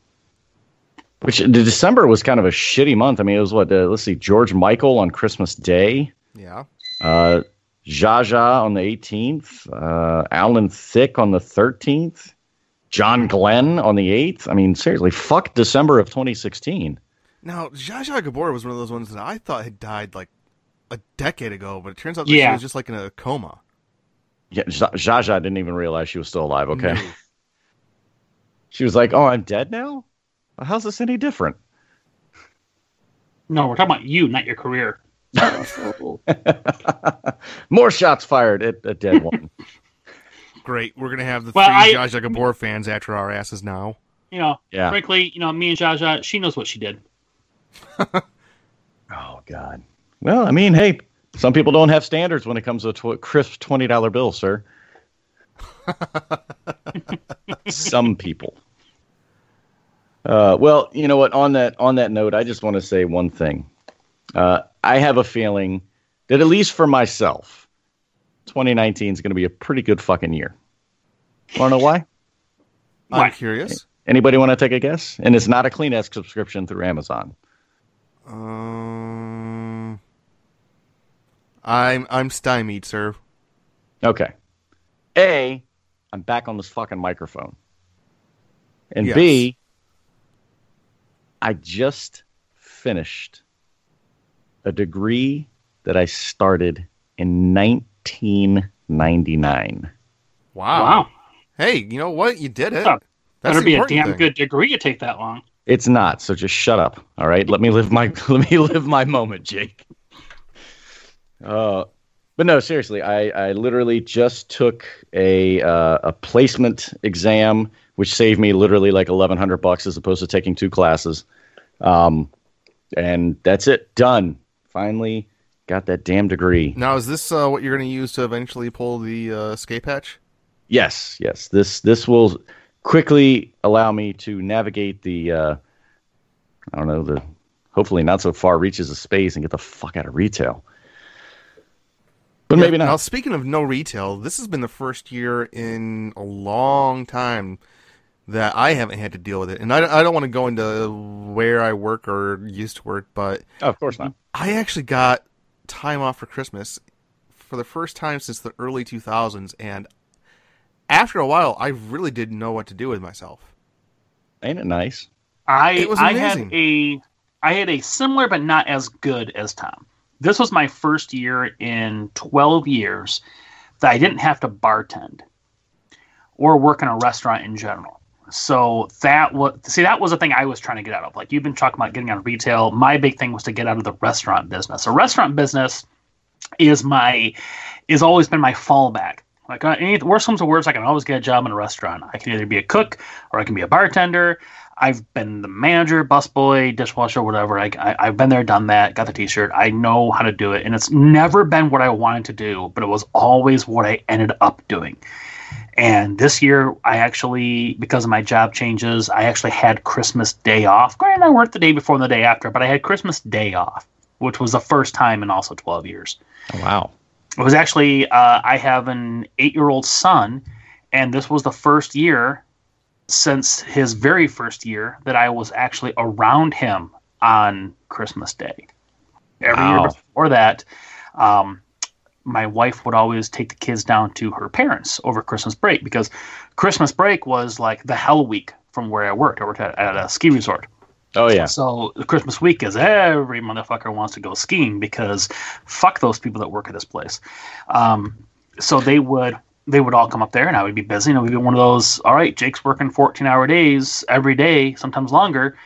Which the December was kind of a shitty month. I mean, it was what? Uh, let's see, George Michael on Christmas Day, Yeah. uh, Zsa Zsa on the 18th, uh, Alan Thicke on the 13th, John Glenn on the 8th. I mean, seriously, fuck December of 2016. Now, Zsa Zsa Gabor was one of those ones that I thought had died like a decade ago, but it turns out that she was just like in a coma. Yeah, Zsa Zsa Zsa didn't even realize she was still alive. Okay, [LAUGHS] she was like, "Oh, I'm dead now. How's this any different?" No, we're talking about you, not your career. [LAUGHS] More shots fired at a dead one. [LAUGHS] Great. We're going to have the Well, three I- Zsa Zsa Gabor fans after our asses now. You know, Yeah. frankly, you know, me and Zsa Zsa, she knows what she did. [LAUGHS] Oh God. Well, I mean, hey, some people don't have standards when it comes to a tw- crisp twenty dollar bill, sir. some people. Uh, well, you know what? On that on that note, I just want to say one thing. Uh, I have a feeling that at least for myself, 2019 is going to be a pretty good fucking year. Want to know why? I'm Why? curious. Anybody want to take a guess? And it's not a Kleenex subscription through Amazon. Um, I'm I'm stymied, sir. Okay. A, I'm back on this fucking microphone. And B, I just finished a degree that I started in 1999. Wow. Wow. Hey, you know what? You did it. Huh. That's Better be a damn thing. good degree to take that long. It's not, so just shut up. All right, let me live my [LAUGHS] let me live my moment, Jake. Uh, but no, seriously, I I literally just took a uh, a placement exam, which saved me literally like eleven hundred bucks as opposed to taking two classes. Um, and that's it, done. Finally, got that damn degree. Now, is this uh, what you're going to use to eventually pull the uh, escape hatch? Yes, yes. This this will quickly allow me to navigate the uh, I don't know the hopefully not so far reaches of space and get the fuck out of retail. But maybe not. Now, speaking of no retail, this has been the first year in a long time that I haven't had to deal with it. And I, I don't want to go into where I work or used to work, but Oh, of course not. I actually got time off for Christmas for the first time since the early 2000s. And after a while, I really didn't know what to do with myself. Ain't it nice? I It was I had a I had a similar but not as good as Tom. This was my first year in 12 years that I didn't have to bartend or work in a restaurant in general. So that was see that was the thing I was trying to get out of. Like you've been talking about getting out of retail. My big thing was to get out of the restaurant business. A restaurant business is my is always been my fallback. Like uh, any worst comes to worst, I can always get a job in a restaurant. I can either be a cook or I can be a bartender. I've been the manager, busboy, dishwasher, whatever. I, I I've been there, done that, got the T-shirt. I know how to do it, and it's never been what I wanted to do, but it was always what I ended up doing. And this year, I actually, because of my job changes, I actually had Christmas Day off. Granted, I worked the day before and the day after, but I had Christmas Day off, which was the first time in also 12 years. Oh, wow. It was actually, uh, I have an eight year old son, and this was the first year since his very first year that I was actually around him on Christmas Day. Every Wow. year before that, um, my wife would always take the kids down to her parents over Christmas break because Christmas break was like the hell week from where I worked. I worked at, at a ski resort. Oh, yeah. So Christmas week is every motherfucker wants to go skiing because fuck those people that work at this place. Um, so they would they would all come up there and I would be busy and it would be one of those, all right, Jake's working 14 hour days every day, sometimes longer.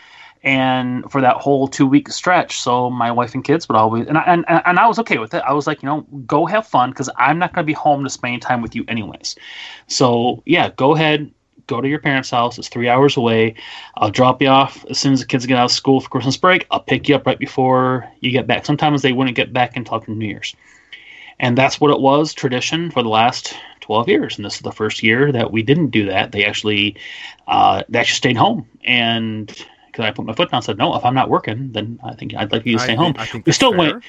And for that whole two week stretch, so my wife and kids would always, and I, and, and I was okay with it. I was like, you know, go have fun because I'm not going to be home to spend time with you anyways. So yeah, go ahead, go to your parents' house. It's three hours away. I'll drop you off as soon as the kids get out of school for Christmas break. I'll pick you up right before you get back. Sometimes they wouldn't get back until after New Year's. And that's what it was tradition for the last 12 years. And this is the first year that we didn't do that. They actually, uh, they actually stayed home. And because I put my foot down and said, no, if I'm not working, then I think I'd like you to I stay think- home. I think we still fair. went,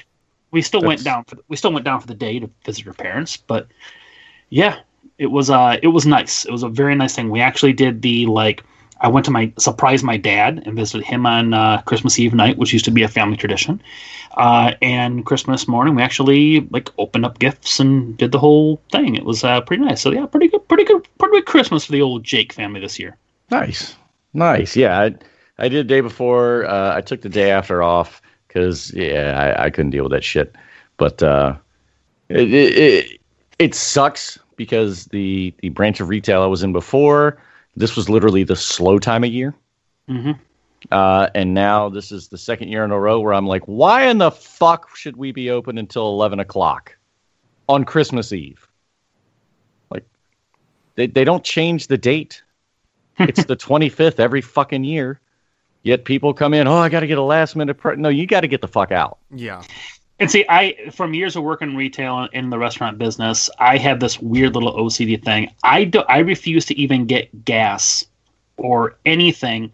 we still went down for the, we still went down for the day to visit her parents, but yeah, it was uh it was nice. It was a very nice thing. We actually did the like I went to my surprise my dad and visited him on uh, Christmas Eve night, which used to be a family tradition. Uh, and Christmas morning, we actually like opened up gifts and did the whole thing. It was uh, pretty nice. So yeah, pretty good, pretty good, pretty good Christmas for the old Jake family this year. Nice, nice. Yeah, I, I did the day before. Uh, I took the day after off because yeah, I, I couldn't deal with that shit. But uh, it, it it it sucks because the the branch of retail I was in before, this was literally the slow time of year. Mhm. Uh, and now this is the second year in a row where I'm like, why in the fuck should we be open until eleven o'clock on Christmas Eve? Like, they they don't change the date [LAUGHS] it's the 25th every fucking year. Yet people come in, oh, I got to get a last minute. Pre-. No, you got to get the fuck out. Yeah. And see, I from years of working retail in the restaurant business, I have this weird little OCD thing. I do, I refuse to even get gas or anything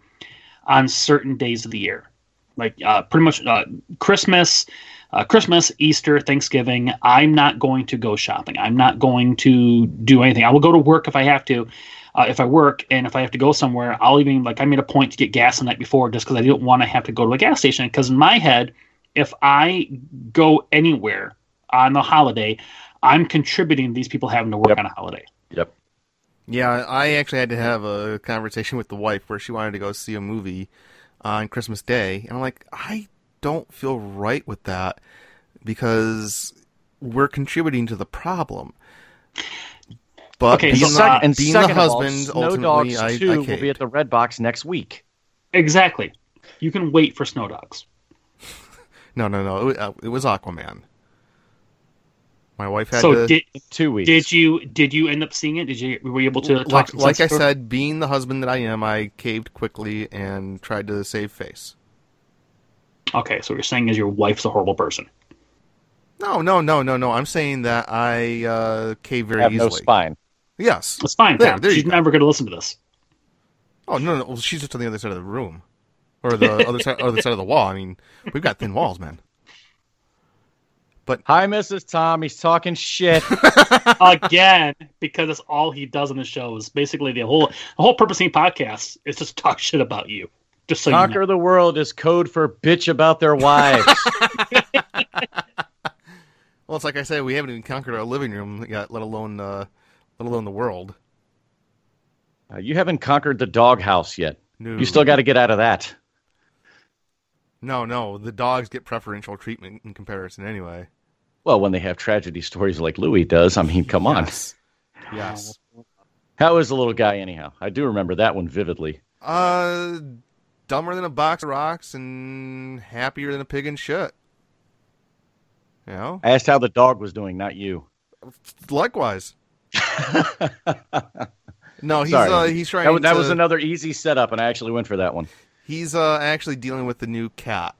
on certain days of the year, like uh, pretty much uh, Christmas, uh, Christmas, Easter, Thanksgiving. I'm not going to go shopping. I'm not going to do anything. I will go to work if I have to. Uh, if I work and if I have to go somewhere, I'll even like I made a point to get gas the night before just because I didn't want to have to go to a gas station. Because in my head, if I go anywhere on the holiday, I'm contributing these people having to work Yep. on a holiday. Yep. Yeah, I actually had to have a conversation with the wife where she wanted to go see a movie on Christmas Day, and I'm like, I don't feel right with that because we're contributing to the problem. But Okay, being, so, the, and being second the of all, husband, Snow ultimately, Dogs I, 2 I will be at the Red Box next week. Exactly. You can wait for snow dogs. [LAUGHS] No, no, no. It, uh, it was Aquaman. My wife had So to. did Two weeks. did you did you end up seeing it? Did you were you able to talk like, some like I her? said, being the husband that I am, I caved quickly and tried to save face. Okay, so what you're saying is your wife's a horrible person. No, no, no, no, no. I'm saying that I uh, cave very have easily. no spine. Yes. That's fine, There, there She's never going to listen to this. Oh no, no. Well, she's just on the other side of the room, or the other side, other side of the wall. I mean, we've got thin walls, man. But hi, Mrs. Tom. He's talking shit. [LAUGHS] Again, because that's all he does on the show is basically the whole the whole purpose of the podcast is just talk shit about you. Just so you Conquer know. the world is code for bitch about their wives. [LAUGHS] [LAUGHS] Well, it's like I said, we haven't even conquered our living room yet, let alone, uh, let alone the world. Uh, you haven't conquered the doghouse yet. No. You still got to get out of that. No, no. The dogs get preferential treatment in comparison, anyway. Well, when they have tragedy stories like Louis does, I mean, come on. Yes. Yes. How is the little guy, anyhow? I do remember that one vividly. Uh, dumber than a box of rocks and happier than a pig in shit. You know. I asked how the dog was doing, not you. Likewise. [LAUGHS] No, he's uh, he's trying. that, was- that was another easy setup, and I actually went for that one. He's uh, actually dealing with the new cat.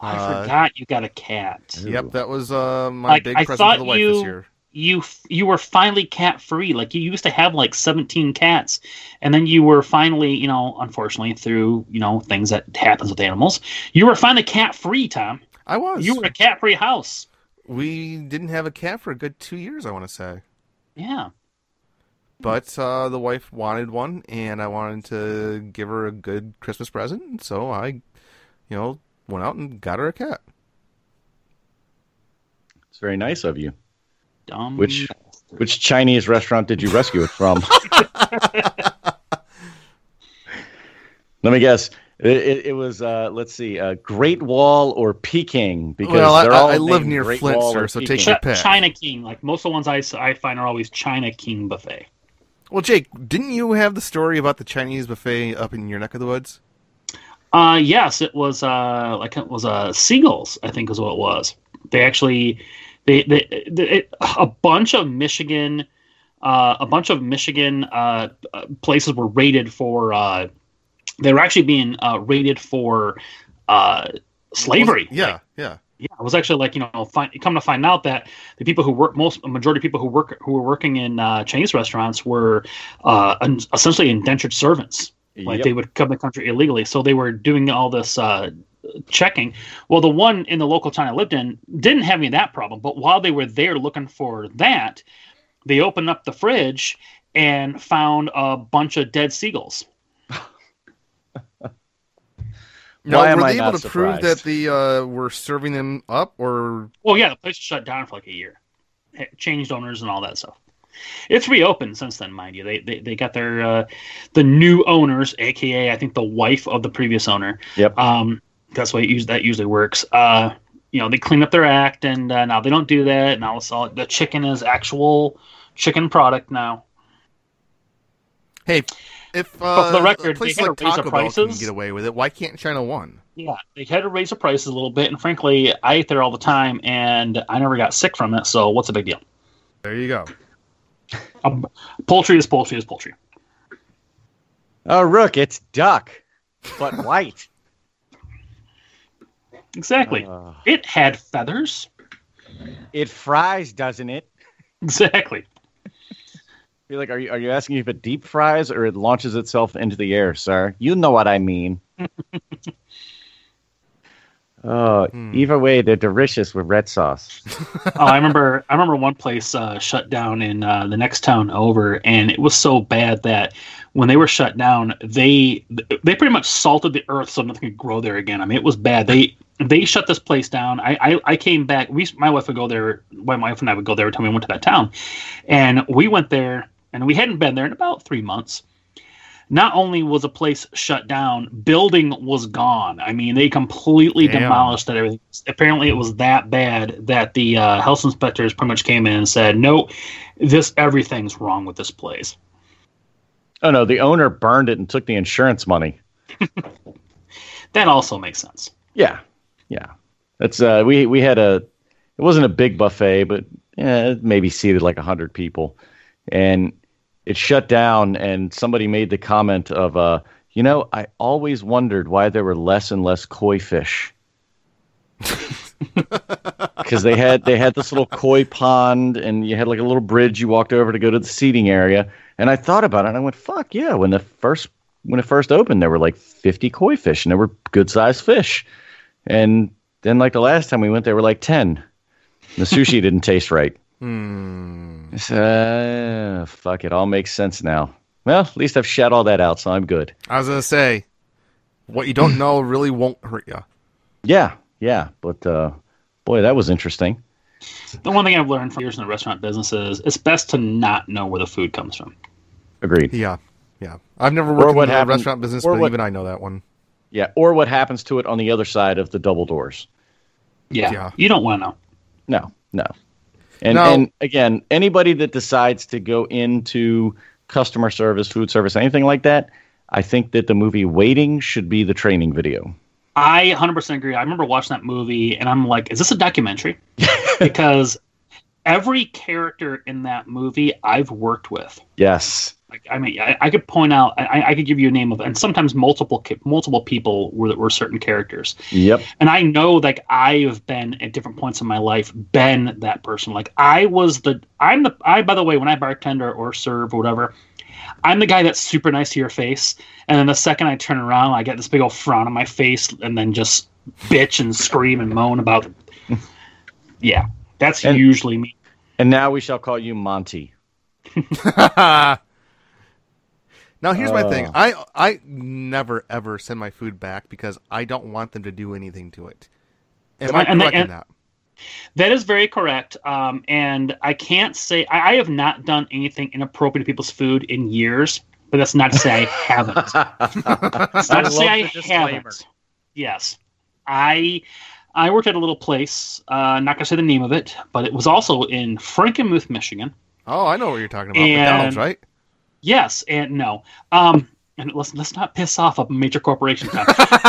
I Uh, forgot you got a cat. Yep, that was uh, my Like, big I present thought for the wife you- this year. You you were finally cat free. Like you used to have like 17 cats, and then you were finally, you know, unfortunately through you know things that happens with animals, you were finally cat free. Tom, I was. you were a cat free house. We didn't have a cat for a good two years, I want to say. Yeah. But uh, the wife wanted one, and I wanted to give her a good Christmas present, so I, you know, went out and got her a cat. It's very nice of you. Dumb. Which which Chinese restaurant did you rescue it from? [LAUGHS] [LAUGHS] Let me guess. It, it, it was uh, let's see, uh, Great Wall or Peking because Well, I- they're all I live near Great Flint, Wall sir, so Peking. take your Ch- pick. China King. Like most of the ones I, I find are always China King buffet. Well, Jake, didn't you have the story about the Chinese buffet up in your neck of the woods? Uh, yes, it was uh, like it was uh, seagulls. I think is what it was. They actually, they, they, they it, a bunch of Michigan, uh, a bunch of Michigan uh, uh, places were rated for. They were actually being uh, rated for uh, slavery. Yeah, Like, yeah. yeah, it was actually like you know, find, come to find out that the people who work most, majority of people who work who were working in uh, Chinese restaurants were uh, un- essentially indentured servants. Like Yep. they would come to the country illegally, so they were doing all this uh, checking. Well, the one in the local town I lived in didn't have any of that problem, but while they were there looking for that, they opened up the fridge and found a bunch of dead seagulls. [LAUGHS] Now, Why am were I they able not to prove that surprised? the uh, were serving them up, or Well, yeah, the place shut down for like a year, It changed owners and all that stuff. It's reopened since then, mind you. They they, they got their uh, the new owners, aka I think the wife of the previous owner. Yep. Um, that's why it us- that usually works. Uh, you know, they clean up their act, and uh, now they don't do that. Now it's all the chicken is actual chicken product now. hey, if for uh, the record, a place they had like to raise Taco the Bell can get away with it, why can't China One? Yeah, they had to raise the prices a little bit, and frankly, I ate there all the time, and I never got sick from it. So what's the big deal? There you go. [LAUGHS] Um, poultry is poultry is poultry. Oh, Rook, it's duck, but [LAUGHS] white. Exactly. Uh, It had feathers. it fries, doesn't it? Exactly. Be like, are you are you asking if it deep fries or it launches itself into the air, sir? You know what I mean. [LAUGHS] oh, either way, they're delicious with red sauce. [LAUGHS] oh, I remember. I remember one place uh, shut down in uh, the next town over, and it was so bad that when they were shut down, they they pretty much salted the earth so nothing could grow there again. I mean, it was bad. They they shut this place down. I I, I came back. We my wife would go there. My wife and I would go there every time we went to that town, and we went there, and we hadn't been there in about three months. Not only was a place shut down, building was gone. I mean, they completely Damn. demolished that everything. Apparently, it was that bad that the uh, health inspectors pretty much came in and said, "No, this everything's wrong with this place." Oh no, the owner burned it and took the insurance money. [LAUGHS] That also makes sense. Yeah, yeah. That's uh, we we had a. It wasn't a big buffet, but yeah, it maybe seated like hundred people, and it shut down. And somebody made the comment of, uh, you know, I always wondered why there were less and less koi fish. [LAUGHS] Because they had they had this little koi pond, and you had like a little bridge you walked over to go to the seating area. And I thought about it, and I went, "Fuck yeah!" When the first when it first opened, there were like fifty koi fish, and they were good sized fish. And then, like the last time we went, there were like ten. The sushi didn't taste right. Hmm. So, uh, fuck it, all makes sense now. Well, at least I've shat all that out, so I'm good. I was gonna say, what you don't know really won't hurt you. Yeah, yeah, but uh, boy, that was interesting. The one thing I've learned from years in the restaurant business is it's best to not know where the food comes from. Agreed. Yeah, yeah. I've never worked in what the happened- restaurant business, or but what- even I know that one. Yeah, or what happens to it on the other side of the double doors. Yeah, Yeah. you don't want to know. No, no. And No. and again, anybody that decides to go into customer service, food service, anything like that, I think that the movie Waiting should be the training video. I 100% agree. I remember watching that movie and I'm like, is this a documentary? [LAUGHS] because every character in that movie I've worked with. Yes. I, I mean, I, I could point out, I, I could give you a name of, and sometimes multiple multiple people were were certain characters. Yep. And I know, like, I have been at different points in my life, been that person. Like, I was the, I'm the, I, by the way, when I bartender or serve or whatever, I'm the guy that's super nice to your face. And then the second I turn around, I get this big old frown on my face and then just bitch and scream and moan about it. [LAUGHS] Yeah, that's And- usually me. And now we shall call you Monty. [LAUGHS] Now here's my thing. Uh. I I never ever send my food back because I don't want them to do anything to it. Am I correct in and- that? That is very correct. Um, and I can't say I, I have not done anything inappropriate to people's food in years, but that's not to say I [LAUGHS] haven't. It's not to say I haven't. Yes, I I worked at a little place. Uh, not gonna say the name of it, but it was also in Frankenmuth, Michigan. Oh, I know what you're talking about. And- McDonald's, right? Yes and no. Um, and let's let's not piss off a major corporation.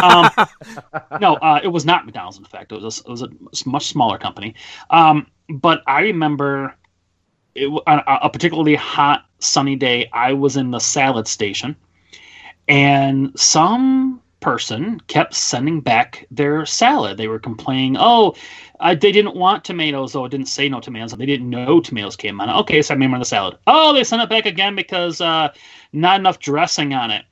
Um, [LAUGHS] no, uh, it was not McDonald's. In fact, it was a, it was a much smaller company. Um, but I remember it, on a, a particularly hot sunny day. I was in the salad station, and some person kept sending back their salad. They were complaining, "Oh, uh, they didn't want tomatoes, though it didn't say no tomatoes. They didn't know tomatoes came on. it. Okay, so I made them of the salad. Oh, they sent it back again because uh, not enough dressing on it.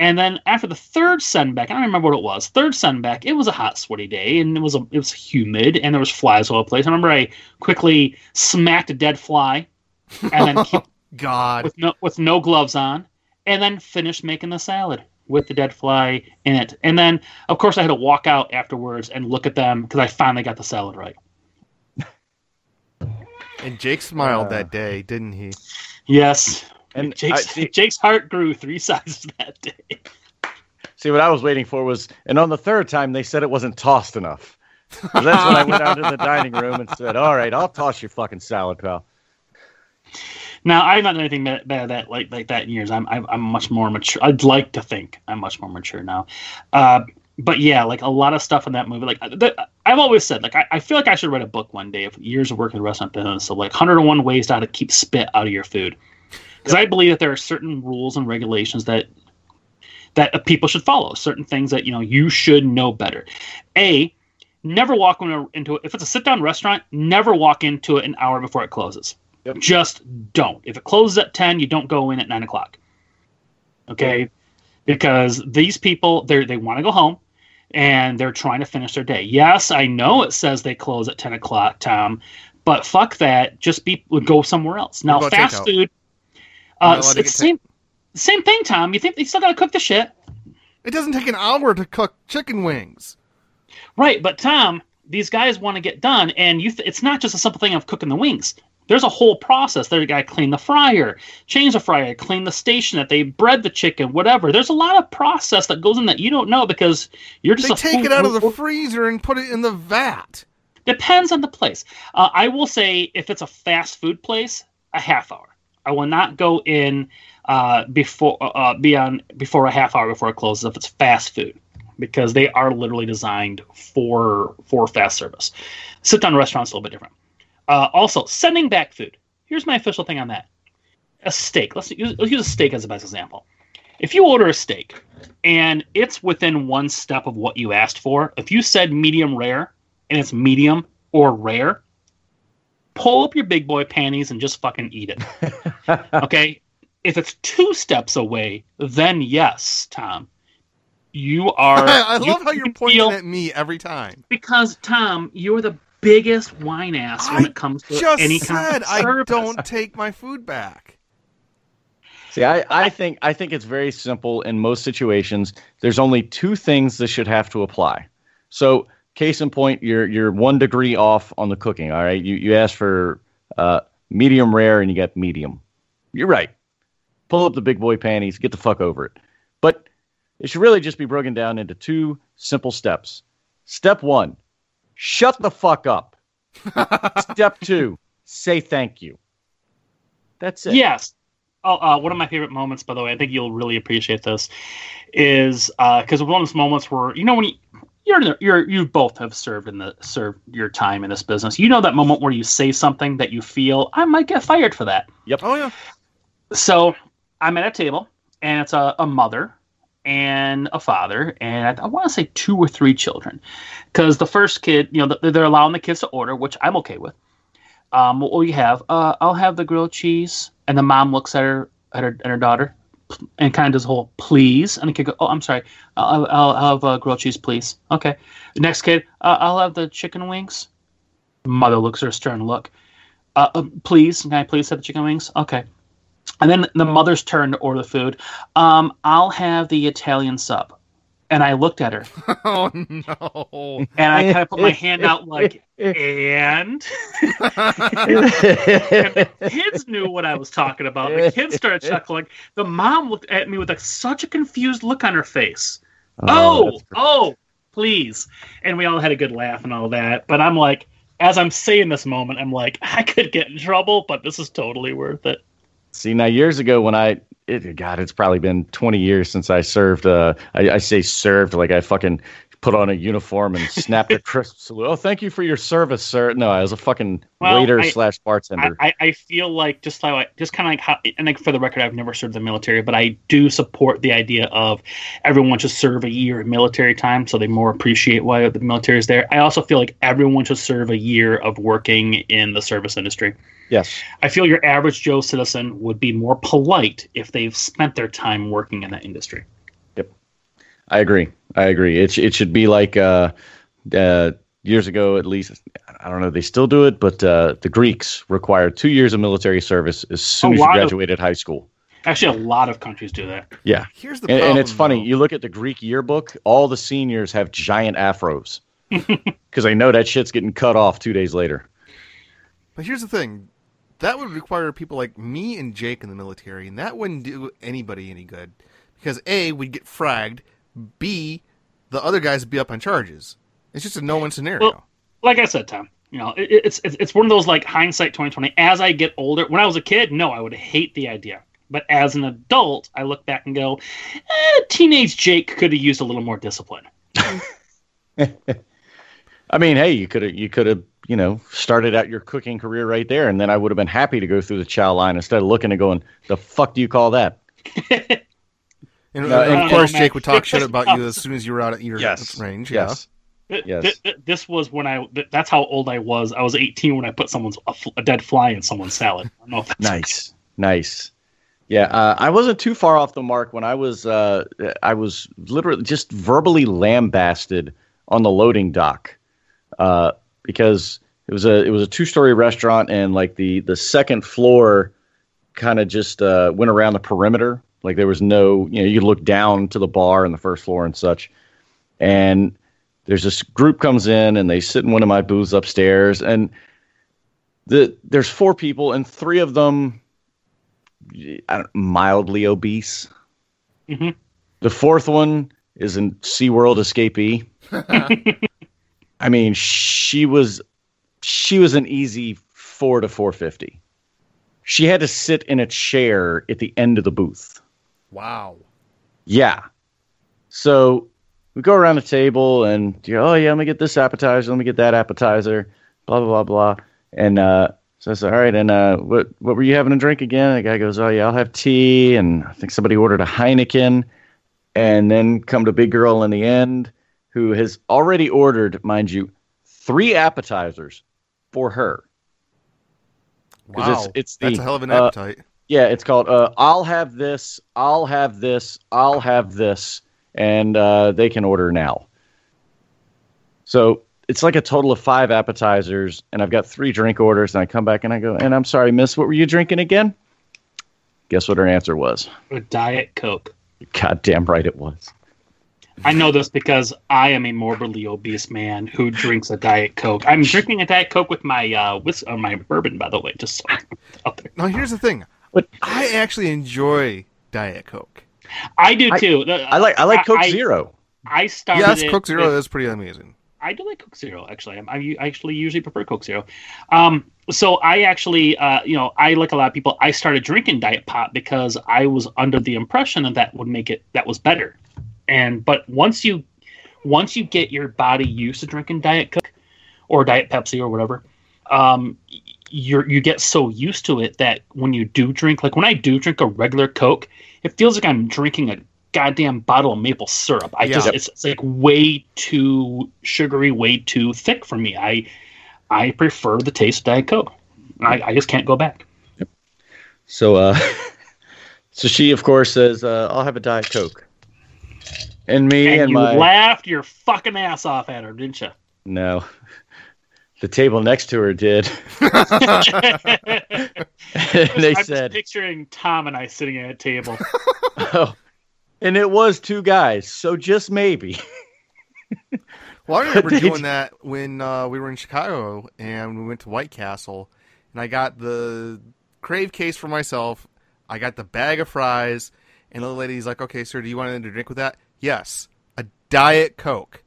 And then after the third send back, I don't remember what it was. Third send back, it was a hot, sweaty day, and it was a, it was humid, and there was flies all over the place. I remember I quickly smacked a dead fly, and then [LAUGHS] keep, God. with no with no gloves on, and then finished making the salad with the dead fly in it. And then, of course, I had to walk out afterwards and look at them because I finally got the salad right. And Jake smiled Uh. that day, didn't he? Yes. And Jake's, I- see- [LAUGHS] Jake's heart grew three [LAUGHS] sizes that day. See, what I was waiting for was, and on the third time, they said it wasn't tossed enough. So that's when I went out to the [LAUGHS] dining room and said, "All right, I'll toss your fucking salad, pal." Now I've not done anything bad, bad that like like that in years. I'm, I'm much more mature. I'd like to think I'm much more mature now. Uh, but yeah, like a lot of stuff in that movie. Like the, I've always said, like I, I feel like I should write a book one day of years of working in the restaurant business of like 101 ways to how to keep spit out of your food. Because I believe that there are certain rules and regulations that that uh, people should follow. Certain things that you know you should know better. A never walk into it if it's a sit down restaurant. Never walk into it an hour before it closes. Yep. Just don't. If it closes at ten, you don't go in at nine o'clock. Okay, because these people they they want to go home and they're trying to finish their day. Yes, I know it says they close at ten o'clock, Tom, but fuck that. Just be go somewhere else. Now, fast food. Uh, allowed it's to the same same thing, Tom. You think they still got to cook the shit? It doesn't take an hour to cook chicken wings. Right, but Tom, these guys want to get done, and you th- it's not just a simple thing of cooking the wings. There's a whole process. They got to clean the fryer, change the fryer, clean the station that they bred the chicken, whatever. There's a lot of process that goes in that you don't know because you're just They a take it out of the freezer and put it in the vat. Depends on the place. Uh, I will say if it's a fast food place, a half hour. I will not go in uh, before uh, beyond before a half hour before it closes if it's fast food because they are literally designed for for fast service. Sit down restaurants a little bit different. Uh, also, sending back food. Here's my official thing on that: a steak. Let's use, let's use a steak as the best example. If you order a steak and it's within one step of what you asked for, if you said medium rare and it's medium or rare, pull up your big boy panties and just fucking eat it. [LAUGHS] okay? If it's two steps away, then yes, Tom. You are. [LAUGHS] I you- love how you're pointing feel- at me every time. Because, Tom, you're the biggest wine ass when I it comes to Just any kind said of I service. don't take my food back. See, I, I think I think it's very simple in most situations. There's only two things that should have to apply. So, case in point, you're you're one degree off on the cooking. All right, you you asked for uh, medium rare and you got medium. You're right. Pull up the big boy panties, get the fuck over it. But it should really just be broken down into two simple steps. Step one, shut the fuck up. [LAUGHS] Step two, say thank you. That's it. Yes. Oh, uh, one of my favorite moments, by the way, I think you'll really appreciate this, is because one of those moments where you know when you you're in the, you're you both have served in the served your time in this business. You know that moment where you say something that you feel I might get fired for that. Yep. Oh yeah. So I'm at a table, and it's a, a mother and a father, and I, I want to say two or three children, because the first kid, you know, th- they're allowing the kids to order, which I'm okay with. Um, what will you have? Uh, I'll have the grilled cheese, and the mom looks at her at her, at her daughter, and kind of does a whole please, and the kid go, "Oh, I'm sorry, I'll, I'll, have uh, grilled cheese, please." Okay. Next kid, uh, I'll have the chicken wings. Mother looks her stern look. Uh, uh, please, can I please have the chicken wings? Okay. And then the mother's turn to order the food. Um, I'll have the Italian sub. And I looked at her [LAUGHS] Oh no! and I kind of put my hand out like, and [LAUGHS] the kids knew what I was talking about. The kids started chuckling. The mom looked at me with like such a confused look on her face. Oh, that's oh, please. And we all had a good laugh and all that. But I'm like, as I'm saying this moment, I'm like, I could get in trouble, but this is totally worth it. See, now years ago when I, it, God, it's probably been 20 years since I served. Uh, I, I say served like I fucking put on a uniform and [LAUGHS] snapped a crisp salute. Oh, thank you for your service, sir. No, I was a fucking Well, waiter I- slash bartender. I, I feel like just how I, just kind of like how, and like for the record, I've never served the military, but I do support the idea of everyone should serve a year of military time so they more appreciate why the military is there. I also feel like everyone should serve a year of working in the service industry. yes. I feel your average Joe citizen would be more polite if they've spent their time working in that industry. I agree. I agree. It, it should be like uh, uh, years ago, at least. I don't know. They still do it, but uh, the Greeks required two years of military service as soon A as you lot of- graduated high school. Actually, a lot of countries do that. Yeah. Here's the And, problem. and it's funny. though. You look at the Greek yearbook, all the seniors have giant afros [LAUGHS] because they know that shit's getting cut off two days later. But here's the thing. That would require people like me and Jake in the military, and that wouldn't do anybody any good. Because A, we'd get fragged. B, the other guys be up on charges. It's just a no-win scenario. Well, like I said, Tom, you know, it, it's it's it's one of those like hindsight twenty twenty. As I get older, when I was a kid, no, I would hate the idea. But as an adult, I look back and go, eh, teenage Jake could have used a little more discipline. [LAUGHS] I mean, hey, you could have you could have you know started out your cooking career right there, and then I would have been happy to go through the chow line instead of looking and going, "The fuck do you call that?" [LAUGHS] and, no, and and- of course, No. Jake would talk shit about you as soon as you were out at your range. Yeah. yes. Th- Yes. th- th- this was when I. that's how old I was. I was 18 when I put someone's a, fl- a dead fly in someone's salad. I don't know if that's Nice, nice. Yeah, uh, I wasn't too far off the mark when I was uh, I was literally just verbally lambasted on the loading dock uh, because it was a it was a two story restaurant and like the the second floor kind of just uh, went around the perimeter like there was no you know you look down to the bar and the first floor and such and there's this group comes in and they sit in one of my booths upstairs and the there's four people and three of them I don't, mildly obese. Mhm. The fourth one is a SeaWorld escapee. [LAUGHS] I mean, she was she was an easy four to four fifty. She had to sit in a chair at the end of the booth. Wow. Yeah. So we go around the table and oh yeah, let me get this appetizer, let me get that appetizer, blah blah blah blah. And uh, so I said, all right, and uh, what what were you having a drink again? The guy goes, oh yeah, I'll have tea, and I think somebody ordered a Heineken, and then come to big girl in the end, who has already ordered, mind you, three appetizers for her. Wow. it's- it's That's a hell of an uh, appetite. Yeah, it's called uh, I'll have this, I'll have this, I'll have this, and uh, they can order now. So it's like a total of five appetizers, and I've got three drink orders, and I come back and I go, and I'm sorry, miss, what were you drinking again? Guess what her answer was? a diet coke. Goddamn right it was. I know this because I am a morbidly obese man who drinks a diet coke. I'm drinking a diet coke with my uh, whis- uh my bourbon, by the way. Just so out there. Now, here's the thing. But- I actually enjoy Diet Coke. I do too. I like I like Coke I, Zero. I started. yes, it Coke Zero with- is pretty amazing. I do like Coke Zero actually. I, I actually usually prefer Coke Zero. Um, so I actually, uh, you know, I like a lot of people. I started drinking Diet Pop because I was under the impression that that would make it that was better. And but once you once you get your body used to drinking Diet Coke or Diet Pepsi or whatever, um, y- you're you get so used to it that when you do drink, like when I do drink a regular Coke, it feels like I'm drinking a goddamn bottle of maple syrup. I just it's, it's like way too sugary, way too thick for me. I I prefer the taste of Diet Coke. I, I just can't go back. So, uh, [LAUGHS] so she, of course, says, uh, "I'll have a diet coke." And me And, and, you my laughed your fucking ass off at her, didn't you? no, the table next to her did. [LAUGHS] [LAUGHS] and they I'm said, just picturing Tom and I sitting at a table. [LAUGHS] "Oh," and it was two guys. So just maybe. Well, I remember Did doing that when uh, we were in Chicago and we went to White Castle, and I got the crave case for myself. I got the bag of fries, and the lady's like, "Okay, sir, do you want anything to drink with that?" Yes, a diet coke,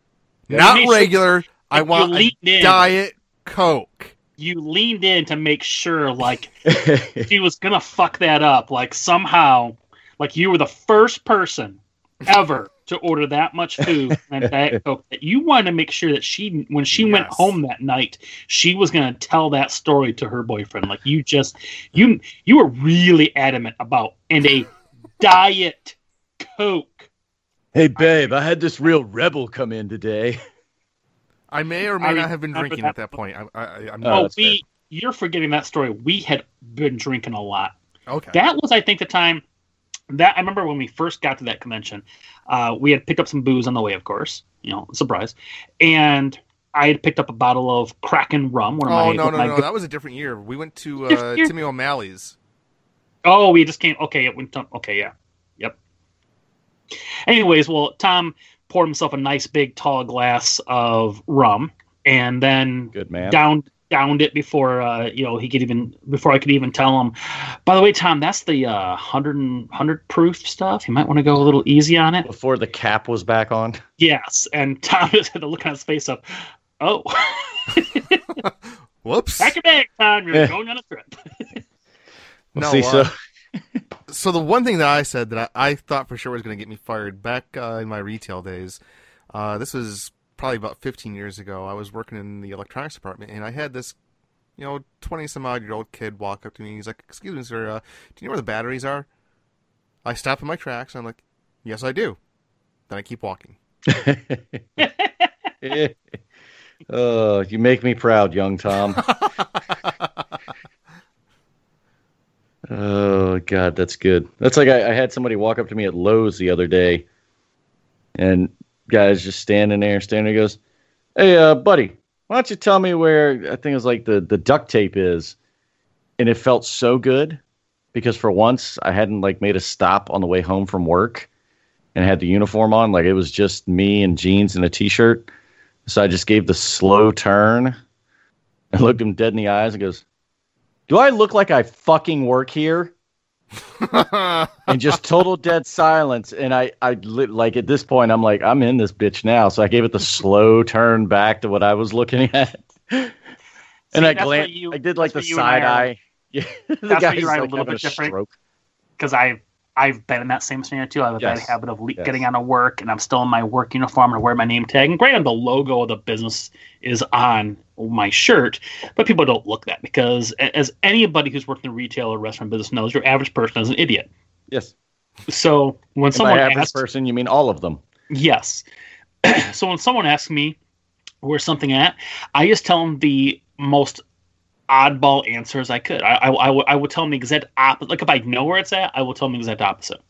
not You made sure- regular. I want a leaned in. diet coke. You leaned in to make sure, like, [LAUGHS] she was gonna fuck that up. Like somehow, like you were the first person ever to order that much food [LAUGHS] and Diet Coke. That you wanted to make sure that she, when she went home that night, she was gonna tell that story to her boyfriend. Like you just, you, you were really adamant about and a Diet Coke. hey, babe, I had this real rebel come in today. [LAUGHS] I may or may I not have been drinking that. at that point. I, I, I'm Oh, not Oh, that's we, you're forgetting that story. We had been drinking a lot. okay. that was i think the time that i remember when we first got to that convention uh, we had picked up some booze on the way of course you know surprise and i had picked up a bottle of kraken rum one of oh my, no no my no, that was a different year. We went to uh, Timmy O'Malley's. oh we just came okay it went to, okay yeah yep anyways well tom poured himself a nice big tall glass of rum and then Good man. downed downed it before uh, you know he could even before I could even tell him. By the way, Tom, that's the uh, 100 100 proof stuff. You might want to go a little easy on it. Before the cap was back on. Yes, and Tom [LAUGHS] just had the look on his face of, "Oh, [LAUGHS] Whoops. pack your bag, Tom. You're Yeah. going on a trip." [LAUGHS] No, See, uh, so so the one thing that I said that I, I thought for sure was going to get me fired back uh, in my retail days, uh, this was probably about 15 years ago. I was working in the electronics department, and I had this, you know, 20 some odd year old kid walk up to me. He's like, "Excuse me, sir, uh, do you know where the batteries are?" I stop in my tracks. And I'm like, "Yes, I do." Then I keep walking. [LAUGHS] [LAUGHS] oh, you make me proud, young Tom. [LAUGHS] oh God, that's good. That's like I, I had somebody walk up to me at Lowe's the other day, and guy's just standing there, standing there, goes, "Hey, uh, buddy, why don't you tell me where I think it was like the the duct tape is?" And it felt so good because for once I hadn't like made a stop on the way home from work and had the uniform on, like it was just me and jeans and a t-shirt. So I just gave the slow turn and looked him dead in the eyes and goes, "Do I look like I fucking work here?" [LAUGHS] and just total dead silence. And I, I like at this point, I'm like, I'm in this bitch now. So I gave it the slow turn back to what I was looking [LAUGHS] at. and See, I glanced. you- I did like the that's where you and I side eye. [LAUGHS] Yeah, That's where you are a little bit different. because I've I've been in that same scenario too. I have a bad habit of le- Yes. getting out of work, and I'm still in my work uniform and I wear my name tag. And granted, the logo of the business is on my shirt, but people don't look that because, as anybody who's worked in the retail or restaurant business knows, your average person is an idiot. Yes. So when And someone by average asks, person, you mean all of them. Yes. [CLEARS THROAT] so when someone asks me where's something at, I just tell them the most oddball answers I could. I, I, I, would, tell them the exact opposite. Like if I know where it's at, I will tell them the exact opposite.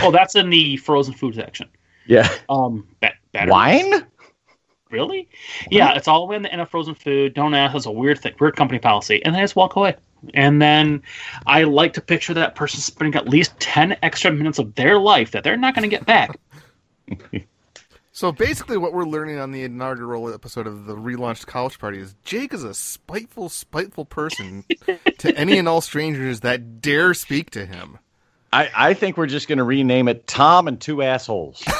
oh, [LAUGHS] that's in the frozen food section. Yeah. Um, ba-. Wine? Really? Yeah, it's all the way in the end of frozen food. Don't ask. It's a weird thing, weird company policy, and then I just walk away. And then I like to picture that person spending at least ten extra minutes of their life that they're not going to get back. [LAUGHS] So basically, what we're learning on the inaugural episode of the relaunched Couch Party is Jake is a spiteful, spiteful person [LAUGHS] to any and all strangers that dare speak to him. I, I think we're just going to rename it Tom and Two Assholes. [LAUGHS]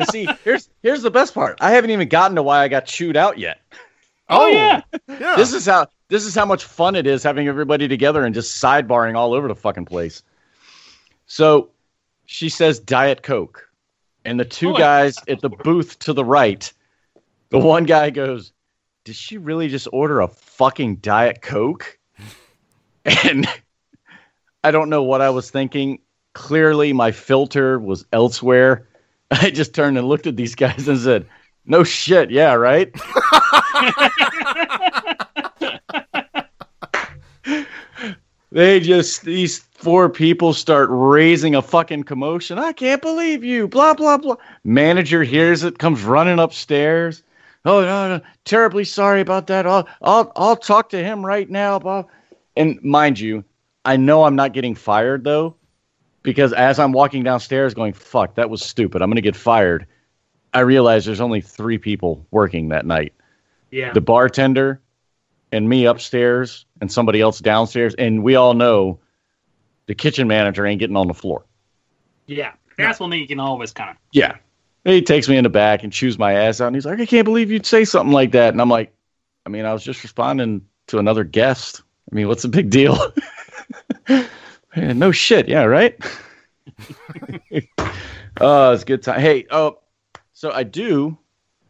Because see, here's here's the best part. I haven't even gotten to why I got chewed out yet. Oh, oh, yeah. yeah. This is how this is how much fun it is having everybody together and just sidebarring all over the fucking place. So she says Diet Coke. And the two Oh, guys [LAUGHS] at the booth to the right, the one guy goes, did she really just order a fucking Diet Coke? [LAUGHS] And I don't know what I was thinking. Clearly, my filter was elsewhere. [LAUGHS] I just turned and looked at these guys and said, No shit, yeah, right? They just, these four people start raising a fucking commotion. I can't believe you, blah, blah, blah. Manager hears it, comes running upstairs. Oh, no, no, terribly sorry about that. I'll, I'll, I'll talk to him right now, Bob. And mind you, I know I'm not getting fired though, because as I'm walking downstairs going, fuck, that was stupid. I'm going to get fired. I realize there's only three people working that night Yeah. the bartender and me upstairs and somebody else downstairs. And we all know the kitchen manager ain't getting on the floor. yeah. That's one thing you can always kind of. Yeah. He takes me in the back and chews my ass out. And he's like, I can't believe you'd say something like that. And I'm like, I mean, I was just responding to another guest. I mean, what's the big deal? [LAUGHS] Man, no shit. Yeah, right? [LAUGHS] [LAUGHS] oh, it's a good time. Hey, oh, so I do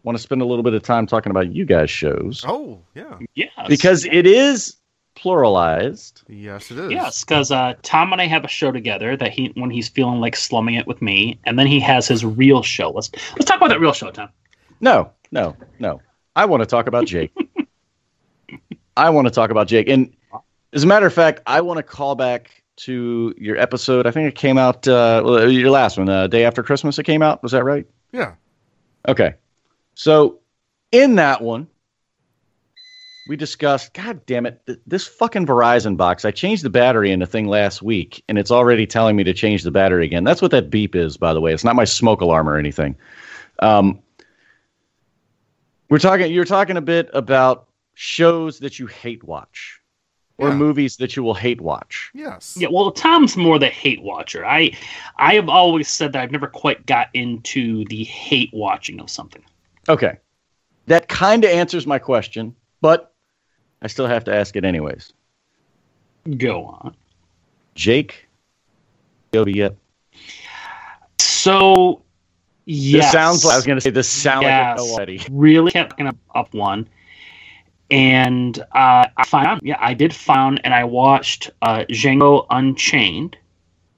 want to spend a little bit of time talking about you guys' shows Oh, yeah. Yes. because it is pluralized. Yes, it is. Yes, because uh, Tom and I have a show together that he when he's feeling like slumming it with me, and then he has his real show. Let's let's talk about that real show, Tom. No, no, no. I want to talk about Jake. [LAUGHS] I want to talk about Jake. And as a matter of fact, I want to call back to your episode. I think it came out, uh, your last one, uh, day after Christmas, it came out. Was that right? Yeah. Okay. So in that one, we discussed, God damn it, th- this fucking Verizon box. I changed the battery in the thing last week, and it's already telling me to change the battery again. That's what that beep is, by the way. It's not my smoke alarm or anything. Um, we're talking. You're talking a bit about shows that you hate watch, or Yeah. movies that you will hate watch. Yes. Yeah, well, Tom's more the hate watcher. I I have always said that I've never quite got into the hate watching of something. Okay, that kind of answers my question, but I still have to ask it anyways. Go on. Jake? So, yes. This sounds like I was going to say this sounds like Yes. Know already. really kept picking up, up one. And uh, I found, yeah, I did find, and I watched uh, Django Unchained,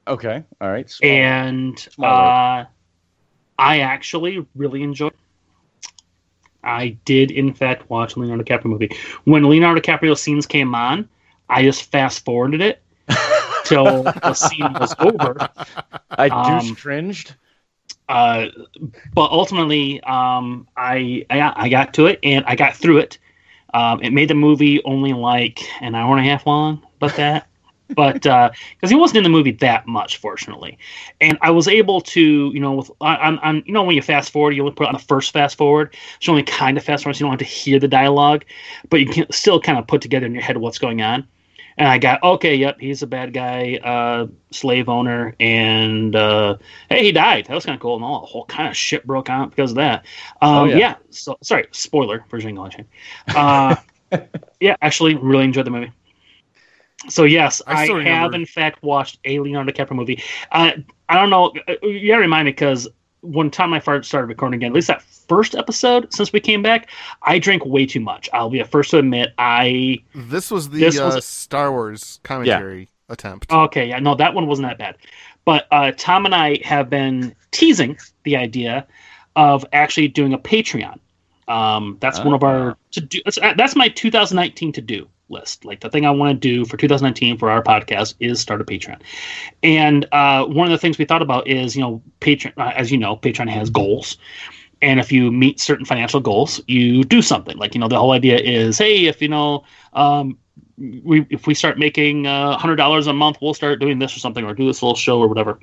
Okay, all right. Small. and Small uh, I actually really enjoyed. It. I did, in fact, watch a Leonardo DiCaprio movie. When Leonardo DiCaprio scenes came on, I just fast forwarded it [LAUGHS] till the scene was over. I um, douche cringed. Uh, but ultimately, um, I, I I got to it and I got through it. Um, it made the movie only like an hour and a half long, but that, but because he wasn't in the movie that much, fortunately, and I was able to, you know, with on, on you know when you fast forward, you only put on the first fast forward, so you only kind of fast forward, so you don't have to hear the dialogue, but you can still kind of put together in your head what's going on. And I got okay, yep, he's a bad guy, uh, slave owner, and uh, hey, he died. That was kind of cool. And all a whole kind of shit broke out because of that. Um, Oh, yeah. yeah. So sorry, spoiler for Unchained. Uh, [LAUGHS] yeah, actually, really enjoyed the movie. So yes, I I, have remember- in fact watched a Leonardo DiCaprio movie. Uh, I don't know. uh, You gotta remind me because one time I first started recording again, at least that first episode since we came back, I drank way too much. I'll be the first to admit. I This was the This uh, was a- Star Wars commentary attempt. Okay, yeah, no, that one wasn't that bad. But uh, Tom and I have been teasing the idea of actually doing a Patreon. Um, that's one of our to do. That's, uh, that's my 2019 to do list. Like the thing I want to do for 2019 for our podcast is start a Patreon. And uh, one of the things we thought about is, you know, Patreon. Uh, as you know, Patreon has goals. And if you meet certain financial goals, you do something. Like you know, the whole idea is, hey, if you know, um, we if we start making uh, hundred dollars a month, we'll start doing this or something, or do this little show or whatever.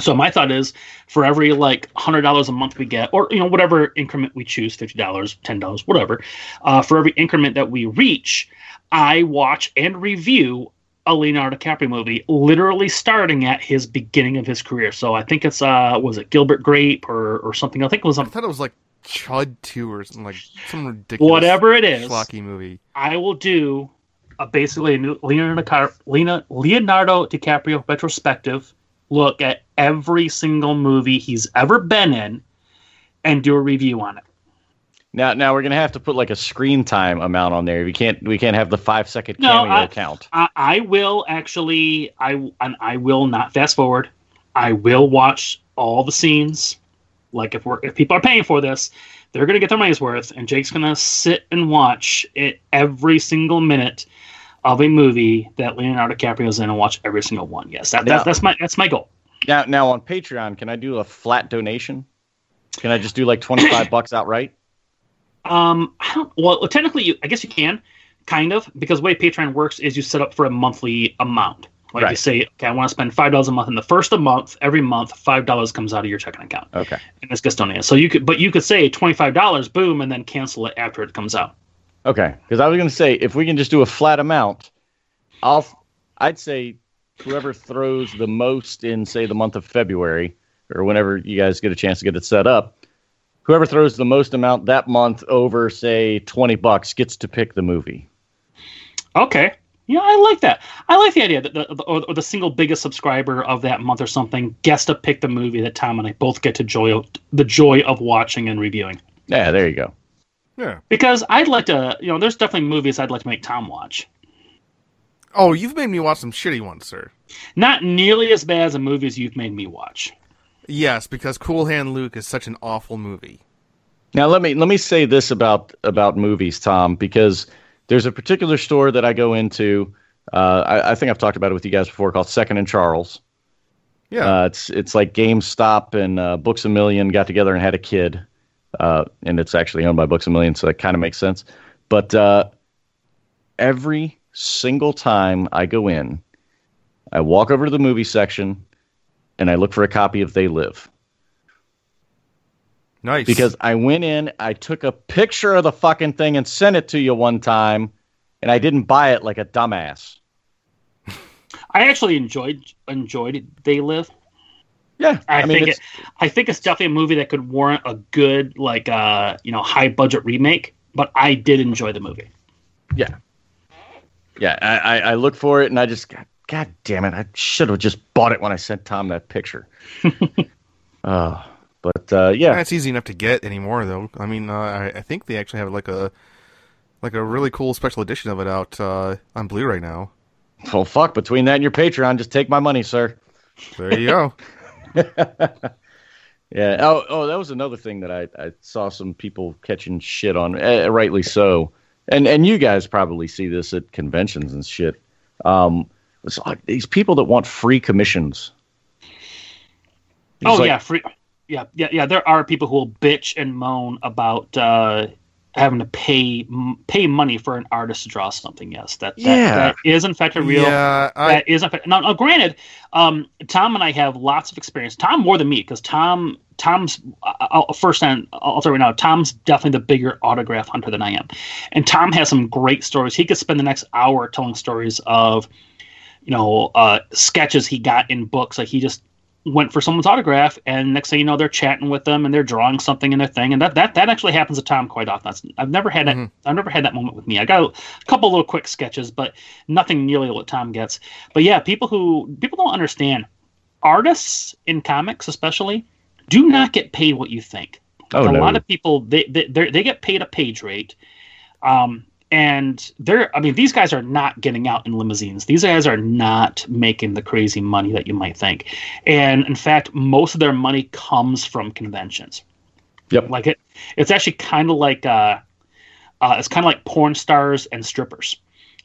So my thought is, for every like hundred dollars a month we get, or you know whatever increment we choose, fifty dollars, ten dollars, whatever, uh, for every increment that we reach, I watch and review a Leonardo DiCaprio movie, literally starting at his beginning of his career. So I think it's uh, was it Gilbert Grape or or something? I think it was I um, thought it was like Chud 2 or something like some ridiculous whatever it is. schlocky movie. I will do a basically a new Leonardo, Car- Lena- Leonardo DiCaprio retrospective look at every single movie he's ever been in and do a review on it. Now, now we're gonna have to put like a screen time amount on there. We can't, we can't have the five second No, cameo I- count. I, I will actually. I and I will not fast forward. I will watch all the scenes. Like if we're if people are paying for this, they're gonna get their money's worth, and Jake's gonna sit and watch it every single minute of a movie that Leonardo DiCaprio's in and watch every single one. Yes, that, that that's my that's my goal. Now, now on Patreon, can I do a flat donation? Can I just do like twenty five [COUGHS] bucks outright? Um, I don't. Well, technically, you, I guess you can, kind of, because the way Patreon works is you set up for a monthly amount. Like you say, okay, I want to spend five dollars a month, In the first of the month, every month, five dollars comes out of your checking account, Okay. and this gets donated. So you could, but you could say twenty five dollars, boom, and then cancel it after it comes out. Okay, because I was going to say if we can just do a flat amount, I'll I'd say whoever throws the most in say the month of February or whenever you guys get a chance to get it set up, whoever throws the most amount that month over say 20 bucks gets to pick the movie. Okay. Yeah, I like that. I like the idea that the, the or, or the single biggest subscriber of that month or something gets to pick the movie that Tom and I both get to joy the joy of watching and reviewing. Yeah, there you go. Yeah. Because I'd like to, you know, there's definitely movies I'd like to make Tom watch. Oh, you've made me watch some shitty ones, sir. Not nearly as bad as the movies you've made me watch. Yes, because Cool Hand Luke is such an awful movie. Now let me let me say this about about movies, Tom, because there's a particular store that I go into. Uh, I, I think I've talked about it with you guys before, called Second and Charles. Yeah. Uh, it's it's like GameStop and uh, Books a Million got together and had a kid, uh, and it's actually owned by Books a Million, so that kind of makes sense. But uh, every single time I go in, I walk over to the movie section, and I look for a copy of They Live nice. because I went in, I took a picture of the fucking thing and sent it to you one time, and I didn't buy it like a dumbass. [LAUGHS] I actually enjoyed enjoyed They Live. Yeah, I, mean, think it's, it, I think it's definitely a movie that could warrant a good like uh you know high budget remake. But I did enjoy the movie. yeah, yeah. I, I, I look for it, and I just, God, God damn it, I should have just bought it when I sent Tom that picture. [LAUGHS] uh, but uh, yeah, That's easy enough to get anymore, though. I mean, uh, I, I think they actually have like a like a really cool special edition of it out uh, on Blu-ray now. well, fuck. Between that and your Patreon, just take my money, sir. There you go. [LAUGHS] [LAUGHS] Yeah. Oh, oh, that was another thing that I, I saw some people catching shit on, uh, rightly so. And and you guys probably see this at conventions and shit. Um, it's like these people that want free commissions. It's oh like- yeah, free. Yeah, yeah, yeah. There are people who will bitch and moan about uh, having to pay pay money for an artist to draw something. Yes, that that, Yeah. that is in fact a real. yeah, I, that is in fact now, now. Granted, um, Tom and I have lots of experience. Tom more than me because Tom Tom's uh, I'll, first and I'll tell you right now. Tom's definitely the bigger autograph hunter than I am, and Tom has some great stories. He could spend the next hour telling stories of, you know, uh, sketches he got in books. Like he just went for someone's autograph, and next thing you know, they're chatting with them and they're drawing something in their thing, and that that that actually happens to Tom quite often. That's, I've never had that. I've never had that moment with me. I got a, couple little quick sketches, but nothing nearly what Tom gets. But yeah, people who people don't understand artists in comics, especially, do not get paid what you think. Oh, a no. lot of people they they they get paid a page rate. Um, and they're, I mean, these guys are not getting out in limousines. These guys are not making the crazy money that you might think. And in fact, most of their money comes from conventions. Yep. Like it, it's actually kind of like, uh, uh, it's kind of like porn stars and strippers.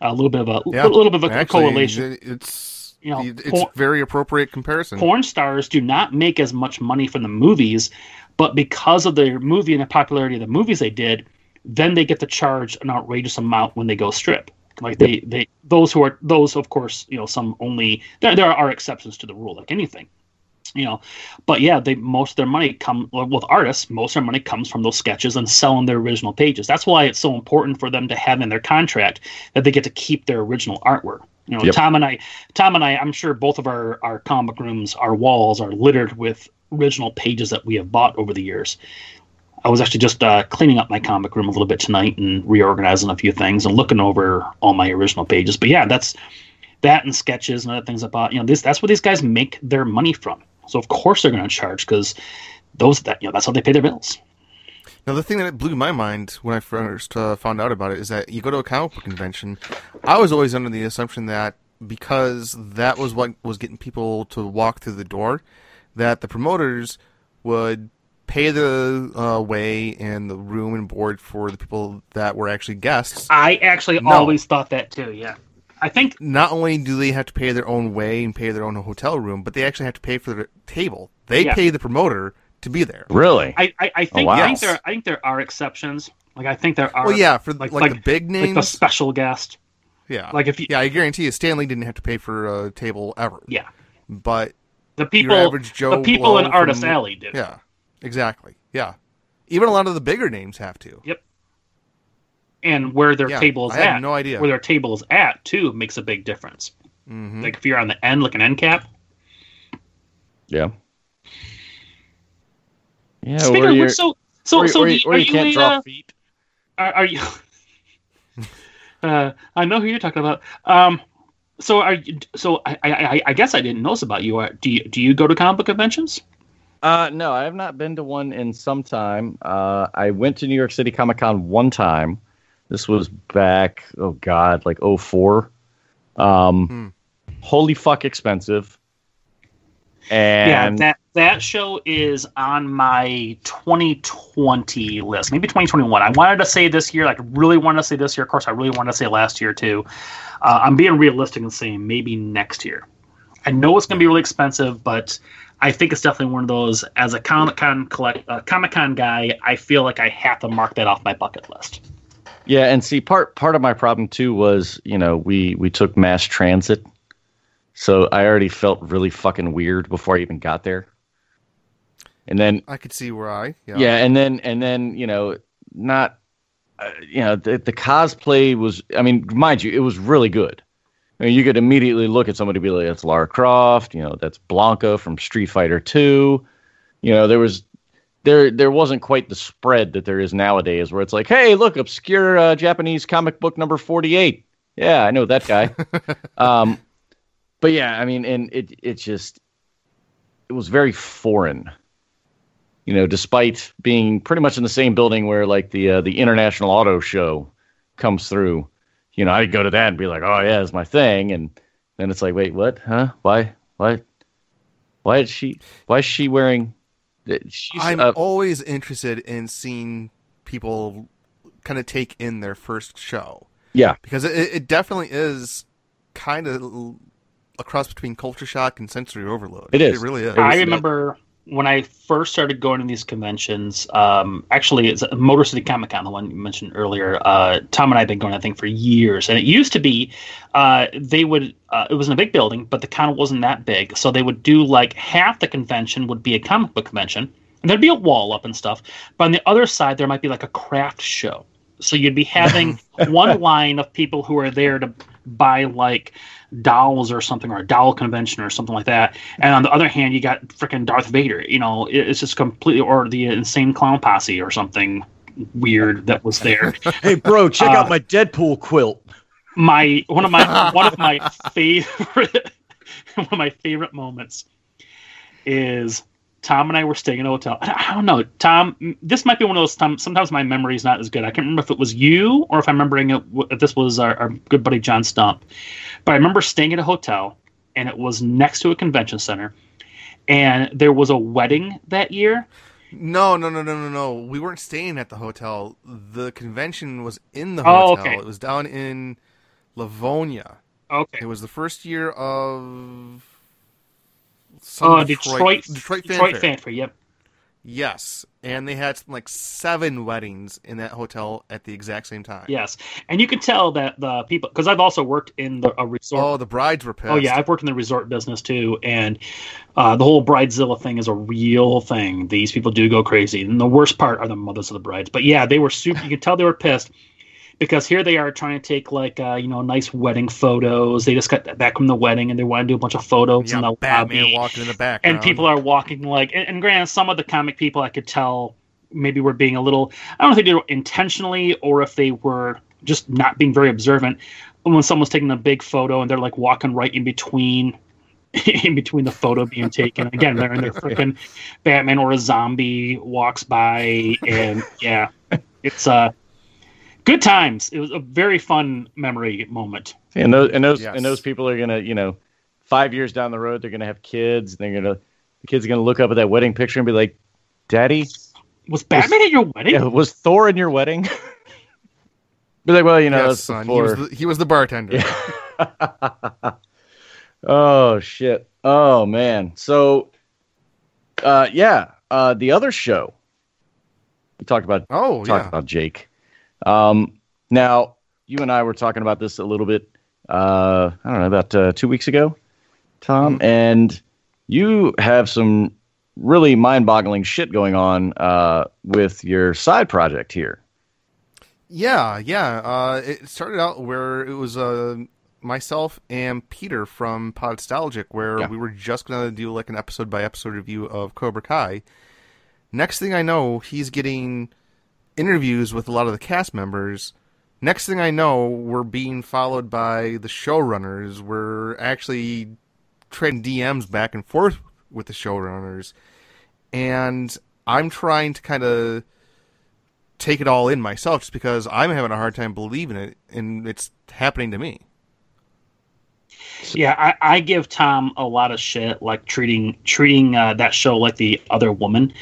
A little bit of a, yeah. a little bit of a Actually, correlation. It's You know, it's por- very appropriate comparison. porn stars do not make as much money from the movies, but because of their movie and the popularity of the movies they did, then they get to charge an outrageous amount when they go strip. Like they, they those who are those of course, you know, some only there there are exceptions to the rule, like anything. You know, but yeah, they most of their money come well, with artists. Most of their money comes from those sketches and selling their original pages. That's why it's so important for them to have in their contract that they get to keep their original artwork. You know, Yep. Tom and I, Tom and I, I'm sure both of our our comic rooms, our walls are littered with original pages that we have bought over the years. I was actually just uh, cleaning up my comic room a little bit tonight and reorganizing a few things and looking over all my original pages. But yeah, that's that and sketches and other things I bought. You know, this that's where these guys make their money from. So of course they're going to charge because those that you know that's how they pay their bills. Now, the thing that blew my mind when I first uh, found out about it is that you go to a comic book convention. I was always under the assumption that because that was what was getting people to walk through the door, that the promoters would pay the uh, way and the room and board for the people that were actually guests. I actually No. always thought that too. Yeah, I think Not only do they have to pay their own way and pay their own hotel room, but they actually have to pay for the table. They Yeah. pay the promoter to be there. Really? I, I, I think wow. I think there I think there are exceptions. Like I think there are. Well, yeah, for like like, the big like names. the special guest. yeah, like if you- yeah, I guarantee you, Stan Lee didn't have to pay for a table ever. Yeah, but the people, average Joe the people in Blow Artist from- Alley did. yeah, exactly. Yeah, even a lot of the bigger names have to. Yep. And where their Yeah, table is I had at, no idea. where their table is at too, makes a big difference. Mhm. Like if you're on the end, like an end cap. Yeah. Yeah. Speaking or of you're- which, so so or, so or do you, you- or are you you can't a, draw uh, feet. Are, are you? [LAUGHS] uh, I know who you're talking about. Um, so are you, so I, I I guess I didn't know this about you. Do you do you go to comic book conventions? Uh, no, I have not been to one in some time. Uh, I went to New York City Comic Con one time. This was back, oh God, like 04. Um, Hmm. Holy fuck expensive. And yeah, that that show is on my 2020 list, maybe 2021. I wanted to say this year, like really wanted to say this year. Of course, I really wanted to say last year too. Uh, I'm being realistic and saying maybe next year. I know it's going to be really expensive, but I think it's definitely one of those. As a Comic Con collect, uh, Comic Con guy, I feel like I have to mark that off my bucket list. Yeah, and see part part of my problem too was, you know, we we took mass transit. So I already felt really fucking weird before I even got there. And then I could see where I. Yeah. yeah, and then and then, you know, not uh, you know, the, the cosplay was I mean, mind you, it was really good. I mean, you could immediately look at somebody and be like, that's Lara Croft, you know, that's Blanka from Street Fighter 2. You know, there was there there wasn't quite the spread that there is nowadays where it's like, hey, look, obscure uh, Japanese comic book number 48. Yeah, I know that guy. [LAUGHS] um, but yeah, I mean, and it it just it was very foreign. You know, despite being pretty much in the same building where like the uh, the International Auto Show comes through, you know, I'd go to that and be like, oh yeah, it's my thing, and then it's like, wait, what? Huh? Why? Why? Why is she? Why is she wearing? She's I'm uh, always interested in seeing people kind of take in their first show yeah, because it, it definitely is kind of a cross between culture shock and sensory overload. It is. It really is. I remember when I first started going to these conventions. Um, actually, it's Motor City Comic Con, the one you mentioned earlier. Uh, Tom and I have been going, I think, for years. And it used to be uh, they would. Uh, it was in a big building, but the con wasn't that big, so they would do like half the convention would be a comic book convention, and there'd be a wall up and stuff. But on the other side, there might be like a craft show. So you'd be having [LAUGHS] one line of people who are there to buy like dolls or something or a doll convention or something like that. And on the other hand you got freaking darth vader. You know it's just completely or the insane clown posse or something weird that was there. [LAUGHS] Hey, bro, check Uh, out my Deadpool quilt. my one of my [LAUGHS] one of my favorite [LAUGHS] one of my favorite moments is Tom and I were staying in a hotel. I don't know, Tom. This might be one of those times. Sometimes my memory is not as good. I can't remember if it was you or if I'm remembering it. If this was our, our good buddy John Stump, but I remember staying at a hotel and it was next to a convention center, and there was a wedding that year. No, no, no, no, no, no. We weren't staying at the hotel. The convention was in the Oh, hotel. okay. It was down in Livonia. Okay. It was the first year of Oh, Detroit, Detroit, Detroit Fanfare. Fanfare. Yep. Yes, and they had like seven weddings in that hotel at the exact same time. Yes, and you can tell that the people because I've also worked in the a resort. Oh, the brides were pissed. Oh yeah, I've worked in the resort business too, and uh, the whole bridezilla thing is a real thing. These people do go crazy, and the worst part are the mothers of the brides. But yeah, they were super. You could tell they were pissed because here they are trying to take like uh, you know nice wedding photos. They just got back from the wedding and they want to do a bunch of photos in yeah, the Batman lobby. walking in the background. and people are walking like. And, and granted, some of the comic people I could tell maybe were being a little. I don't know if they did it intentionally or if they were just not being very observant. When someone's taking a big photo and they're like walking right in between [LAUGHS] in between the photo being taken. Again, they're in their freaking Batman or a zombie walks by, and yeah, it's uh good times. It was a very fun memory moment. And those and those Yes. and those people are gonna, you know, five years down the road, they're gonna have kids. They're gonna the kids are gonna look up at that wedding picture and be like, "Daddy, Was Batman at your wedding? yeah, was Thor in your wedding?" [LAUGHS] be like, "Well, you know, yes, son. He was, the, he was the bartender. [LAUGHS] oh shit! Oh man! So, uh, yeah, uh, the other show we talked about Oh, talked yeah. about Jake. Um, now, you and I were talking about this a little bit. Uh, I don't know about uh, two weeks ago, Tom, and you have some really mind-boggling shit going on uh, with your side project here. Yeah, yeah. Uh, it started out where it was uh, myself and Peter from Podstalgic, where Yeah. we were just going to do like an episode by episode review of Cobra Kai. Next thing I know, he's getting interviews with a lot of the cast members. Next thing I know, we're being followed by the showrunners. We're actually trading DMs back and forth with the showrunners. And I'm trying to kind of take it all in myself just because I'm having a hard time believing it and it's happening to me. Yeah, I, I give Tom a lot of shit, like treating treating uh, that show like the other woman.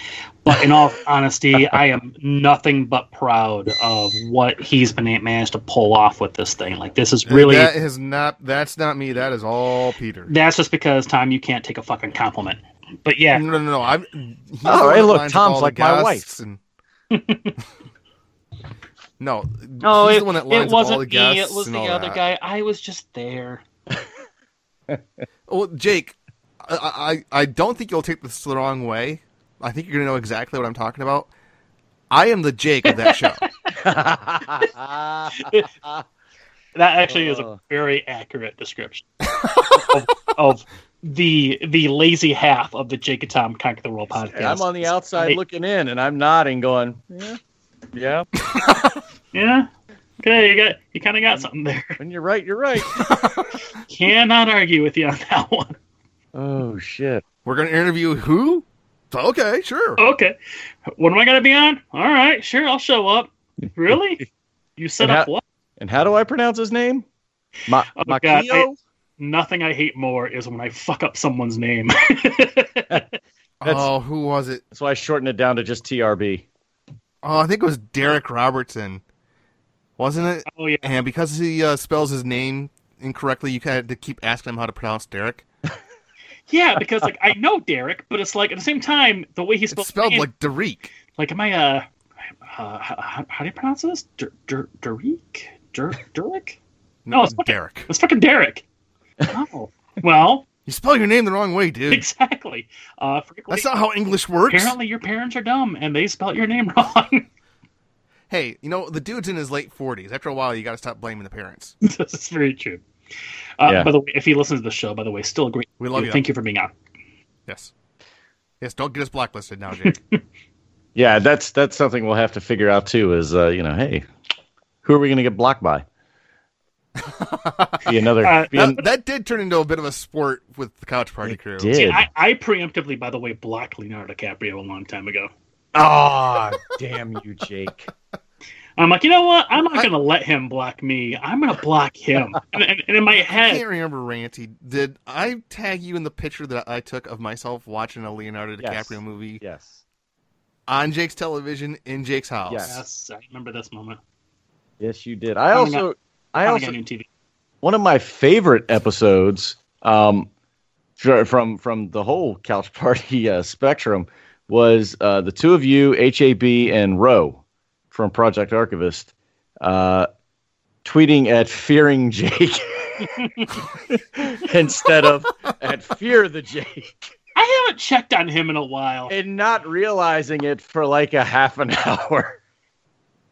But in all honesty, I am nothing but proud of what he's been a- managed to pull off with this thing. Like this is really that is not that's not me. That is all Peter. that's just because Tom, you can't take a fucking compliment. But yeah, No, no, no. I'm. he's the Oh, one hey, look, Tom's like my guests And... [LAUGHS] no, he's it, the one that it lines up wasn't the me. It was the other that. guy. I was just there. [LAUGHS] Well, Jake, I, I I don't think you'll take this the wrong way. I think you're gonna know exactly what I'm talking about. I am the Jake of that show. [LAUGHS] [LAUGHS] That actually is a Oh. very accurate description of, of the the lazy half of the Jake and Tom Conquer the World podcast. I'm on the outside Hey, looking in, and I'm nodding, going, "Yeah, yeah." [LAUGHS] Yeah. Okay, you got you kind of got something there. When you're right, you're right. Cannot argue with you on that one. oh shit! We're gonna interview who? Okay, sure. Okay, What am I gonna be on? All right, sure, I'll show up. Really? [LAUGHS] You set And up how- what? And how do I pronounce his name? Ma- Oh, God, I- Nothing I hate more is when I fuck up someone's name. [LAUGHS] Oh, who was it? That's why I shortened it down to just TRB. Oh, I think it was Derek Robertson, wasn't it? oh yeah. And because he uh, spells his name incorrectly, you had to keep asking him how to pronounce Derek. Yeah, because like I know Derek, but it's like at the same time the way he It's spells spelled name- like Derek. like am I uh, uh how, how do you pronounce this? Der, Der, Derek? Der, Derek? No, it's fucking, Derek. it's fucking Derek. [LAUGHS] Oh, well, You spell your name the wrong way, dude. exactly. Uh, frequently, That's not how English works. apparently your parents are dumb and they spelled your name [LAUGHS] wrong. Hey, you know the dude's in his late forties. After a while, you got to stop blaming the parents. [LAUGHS] this is very true. Uh, Yeah. By the way, if he listens to the show, by the way, still a great. We love you. Thank you for being on. Yes. Yes. Don't get us blacklisted now, Jake. [LAUGHS] Yeah, that's that's something we'll have to figure out too. Is uh, you know, hey, who are we going to get blocked by? be another. [LAUGHS] Uh, be an- that, that did turn into a bit of a sport with the couch party It crew. did. See, I, I preemptively, by the way, blocked Leonardo DiCaprio a long time ago. Ah, damn you, Jake. I'm like, you know what? I'm not going to let him block me. I'm going to block him. [LAUGHS] and, and, and in my head, I can't remember, Ranty. Did I tag you in the picture that I took of myself watching a Leonardo Yes. DiCaprio movie Yes. on Jake's television in Jake's house? Yes. yes, I remember this moment. Yes, you did. I also, I also, got new TV. one of my favorite episodes um, from from the whole couch party uh, spectrum was uh, the two of you, HAB and Roe from Project Archivist, uh, tweeting at fearing Jake [LAUGHS] instead of at fear the Jake, I haven't checked on him in a while. and not realizing it for like a half an hour.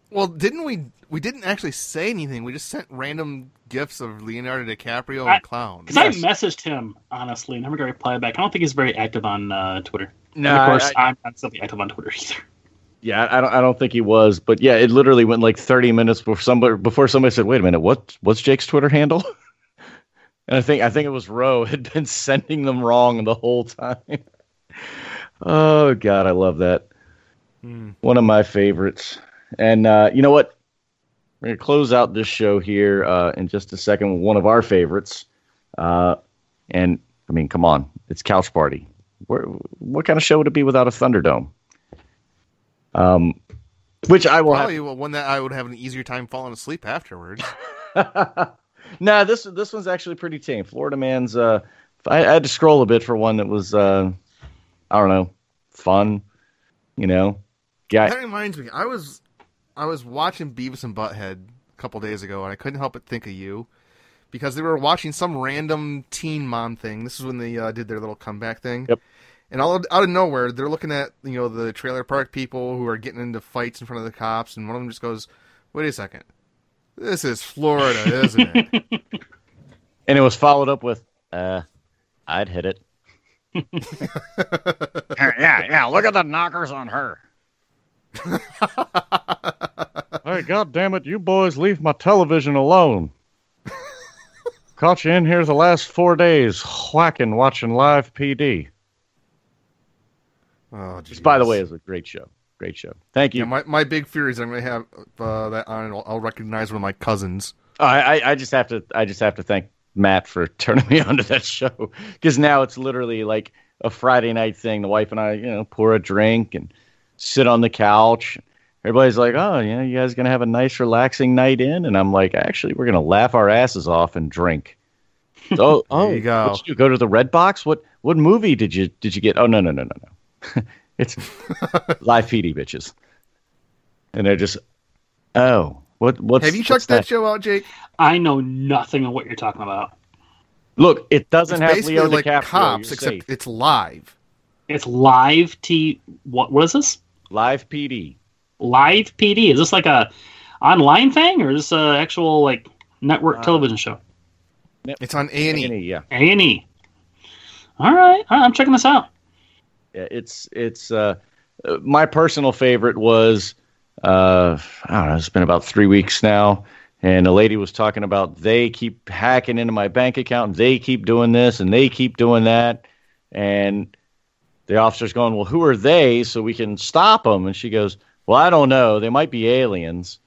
Well, didn't we? We didn't actually say anything. We just sent random gifts of Leonardo DiCaprio and I- clowns. Because I messaged him, honestly, and never got a reply back. I don't think he's very active on uh, Twitter. No, and of course, I- I, am not something active on Twitter either. Yeah, I don't. I don't think he was, but yeah, it literally went like thirty minutes before somebody before somebody said, "Wait a minute, what? What's Jake's Twitter handle?" [LAUGHS] And I think I think it was Roe [LAUGHS] had been sending them wrong the whole time. [LAUGHS] oh God, I love that. One of my favorites. And uh, you know what? We're gonna close out this show here uh, in just a second with one of our favorites. Uh, and I mean, come on, it's Couch Party. Where, what kind of show would it be without a Thunderdome? Um, which I will have Probably one that I would have an easier time falling asleep afterwards. [LAUGHS] nah, this this one's actually pretty tame. Florida Man's. Uh, I, I had to scroll a bit for one that was, uh, I don't know, fun. You know, That reminds me, I was I was watching Beavis and Butthead a couple days ago, and I couldn't help but think of you because they were watching some random teen mom thing. This is when they uh, did their little comeback thing. Yep. And all of, out of nowhere, they're looking at you know the trailer park people who are getting into fights in front of the cops, and one of them just goes, "Wait a second, this is Florida, isn't it?" [LAUGHS] And it was followed up with, uh, I'd hit it. [LAUGHS] yeah, yeah. Look at the knockers on her. [LAUGHS] Hey, God damn it! You boys leave my television alone. Caught you in here the last four days, whacking, watching live PD. Oh, Which, by the way, is a great show. Great show. Thank you. yeah, my my big fear is I'm gonna have uh, that on. and I'll, I'll recognize one of my cousins. Oh, I, I- I just have to I just have to thank Matt for [LAUGHS] turning me onto that show because now it's literally like a Friday night thing. The wife and I, you know, pour a drink and sit on the couch. Everybody's like, "Oh, yeah, you guys gonna have a nice, relaxing night in?" And I'm like, "Actually, we're gonna laugh our asses off and drink." So, [LAUGHS] oh, you go. you go to the Red Box? What what movie did you did you get? Oh no no no no no, [LAUGHS] it's live PD bitches, and they're just, oh, what what's have you what's checked that show out, Jake? I know nothing of what you're talking about. Look, it doesn't It's have basically Leo like DiCaprio. cops, You're except safe. it's live. It's live T. What? What is this? live PD. Live PD? Is this like a online thing or is this a actual like network uh, television show? It's on A and E. Yeah, A and E. All right, all right, I'm checking this out. Yeah. It's it's uh, uh, my personal favorite was uh, I don't know. It's been about three weeks now, and a lady was talking about they keep hacking into my bank account, and they keep doing this, and they keep doing that, and the officer's going, "Well, who are they? So we can stop them." And she goes, "Well, I don't know. They might be aliens."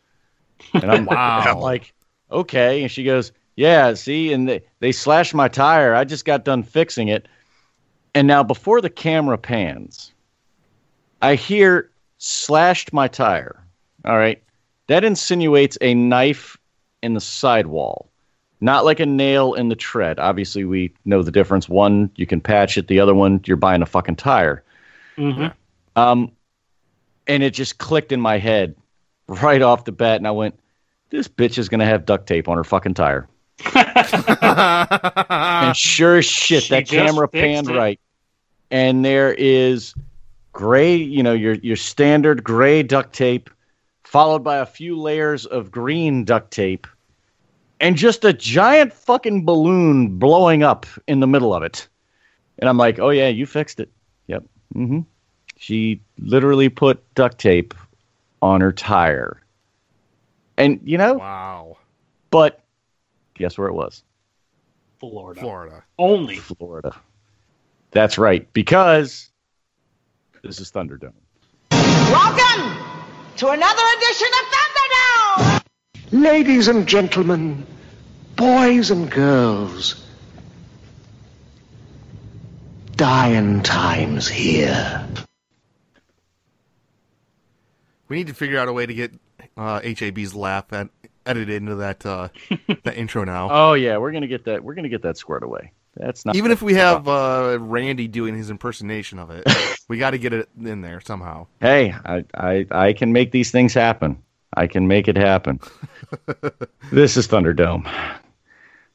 And I'm, [LAUGHS] Wow. I'm like, "Okay." And she goes, "Yeah, see, and they they slashed my tire. I just got done fixing it." And now before the camera pans, I hear slashed my tire. All right. That insinuates a knife in the sidewall, not like a nail in the tread. Obviously, we know the difference. One, you can patch it. The other one, you're buying a fucking tire. Mhm. Um, and it just clicked in my head right off the bat, and I went, "This bitch is gonna have duct tape on her fucking tire." [LAUGHS] and sure as shit, She that camera panned it. right, and there is gray, you know, your your standard gray duct tape, followed by a few layers of green duct tape, and just a giant fucking balloon blowing up in the middle of it. And I'm like, "Oh yeah, you fixed it." Yep. Mm-hmm. She literally put duct tape on her tire. And you know, Wow, but guess where it was? Florida. Florida. Only. Florida. That's right, because this is Thunderdome. Welcome to another edition of Thunderdome! Ladies and gentlemen, boys and girls, dying times here. We need to figure out a way to get uh, HAB's laugh at, edited into that uh, [LAUGHS] that intro now. Oh yeah, we're gonna get that. We're gonna get that squared away. That's not Even if we have uh, Ranty doing his impersonation of it, we got to get it in there somehow. Hey, I, I I can make these things happen. I can make it happen. [LAUGHS] this is Thunderdome.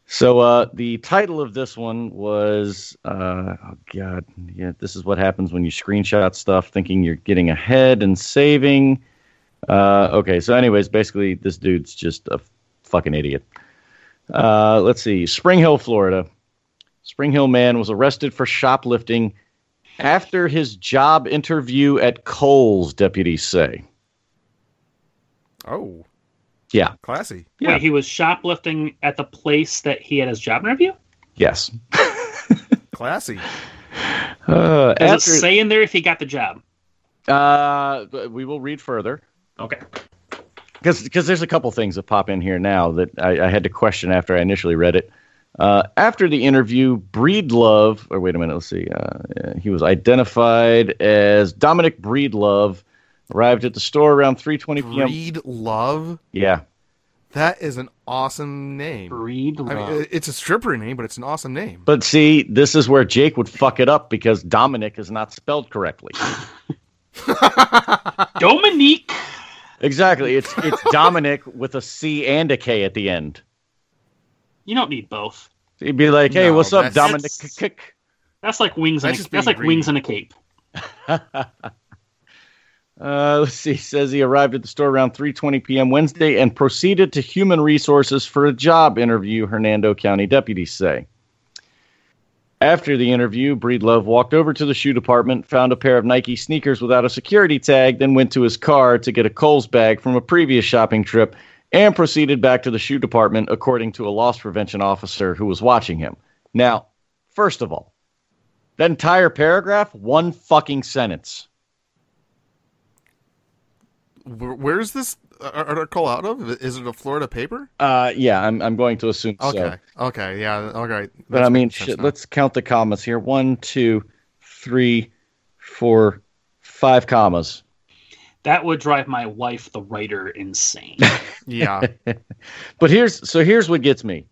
So uh, the title of this one was uh, oh god, yeah. This is what happens when you screenshot stuff thinking you're getting ahead and saving. Uh, okay, so anyways, basically this dude's just a fucking idiot. Uh, let's see, Spring Hill, Florida. Spring Hill man was arrested for shoplifting after his job interview at Kohl's, deputies say. Oh, Yeah. classy. Yeah. Wait, he was shoplifting at the place that he had his job interview? Yes. [LAUGHS] Classy. Uh, Does after, it say in there if he got the job? uh, we will read further. Okay. Cuz because there's a couple things that pop in here now that I, I had to question after I initially read it. Uh, after the interview, Breedlove, or wait a minute, let's see. Uh, he was identified as Dominic Breedlove. Arrived at the store around 3:20 p.m. Breed Love. Yeah, That is an awesome name. Breedlove. I mean, it's a stripper name, but it's an awesome name. but see, this is where Jake would fuck it up because Dominic is not spelled correctly. [LAUGHS] Dominique. exactly, it's it's Dominic with a C and a K at the end. You don't need both. He'd be like, "Hey, No, what's up, that's- Dominic?" that's- That's like wings. That's And a, that's being like wings and a cape. [LAUGHS] Uh, let's see. Says he arrived at the store around 3:20 p.m. Wednesday and proceeded to human resources for a job interview. Hernando County deputies say. After the interview, Breedlove walked over to the shoe department, found a pair of Nike sneakers without a security tag, then went to his car to get a Kohl's bag from a previous shopping trip, and proceeded back to the shoe department, according to a loss prevention officer who was watching him. Now, first of all, that entire paragraph, one fucking sentence. Where's this article out of? Is it a Florida paper? Uh, yeah, I'm I'm going to assume so. Okay. Okay. Yeah. Okay. But I mean, shit, let's count the commas here. One, two, three, four, five commas. That would drive my wife, the writer, insane. [LAUGHS] Yeah. [LAUGHS] But here's so here's what gets me.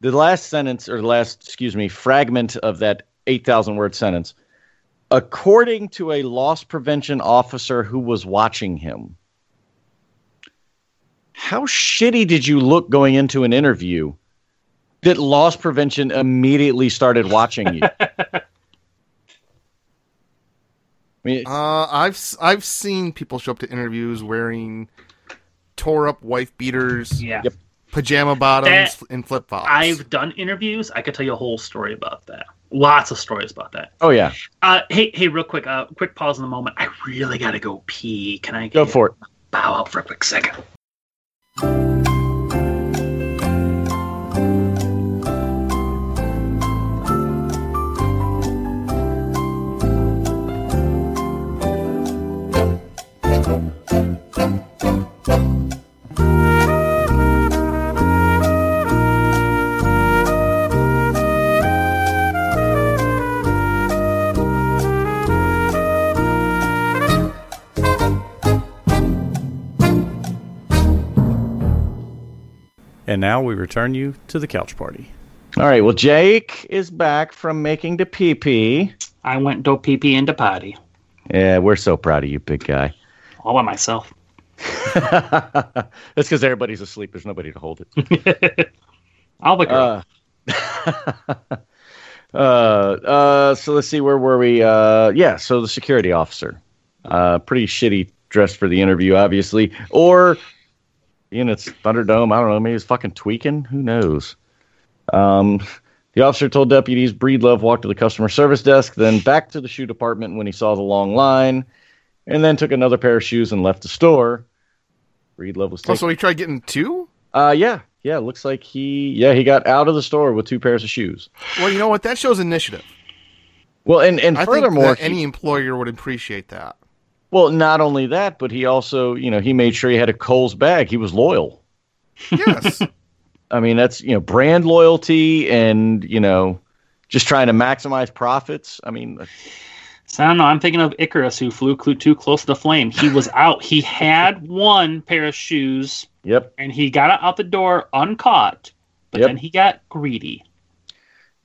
The last sentence, or the last, excuse me, fragment of that eight thousand word sentence. According to a loss prevention officer who was watching him, how shitty did you look going into an interview that loss prevention immediately started watching you? [LAUGHS] I mean, Uh, I've s- I've seen people show up to interviews wearing tore up wife beaters, yeah. Yep. pajama bottoms, That- and flip flops. I've done interviews. I could tell you a whole story about that. Lots of stories about that. oh yeah, Uh, hey, hey, real quick, uh, quick pause in the moment. I really gotta go pee. Can I go for it. bow out for a quick second? And now we return you to the couch party. All right. Well, Jake is back from making the pee pee. I went do pee pee into potty Yeah, we're so proud of you, big guy. all by myself. [LAUGHS] That's because everybody's asleep. There's nobody to hold it. [LAUGHS] I'll be girl. Uh, [LAUGHS] uh, uh, so let's see, where were we? Uh, yeah, so the security officer. Uh, pretty shitty dress for the interview, obviously. Or, know, it's Thunderdome. I don't know. Maybe he's fucking tweaking. Who knows? Um, the officer told deputies Breedlove walked to the customer service desk, then back to the shoe department when he saw the long line, and then took another pair of shoes and left the store. Breedlove was Oh, so he tried getting two? Uh, yeah, yeah. Looks like he, yeah, he got out of the store with two pairs of shoes. Well, you know what? That shows initiative. Well, and and I think furthermore, he- any employer would appreciate that. Well, not only that, but he also, you know, he made sure he had a Kohl's bag. He was loyal. Yes. [LAUGHS] I mean, that's you know, brand loyalty, and you know, just trying to maximize profits. I mean, So I don't know. I'm thinking of Icarus who flew cl- too close to the flame. He was out. He had one pair of shoes yep, and he got out the door uncaught, but Yep. then he got greedy.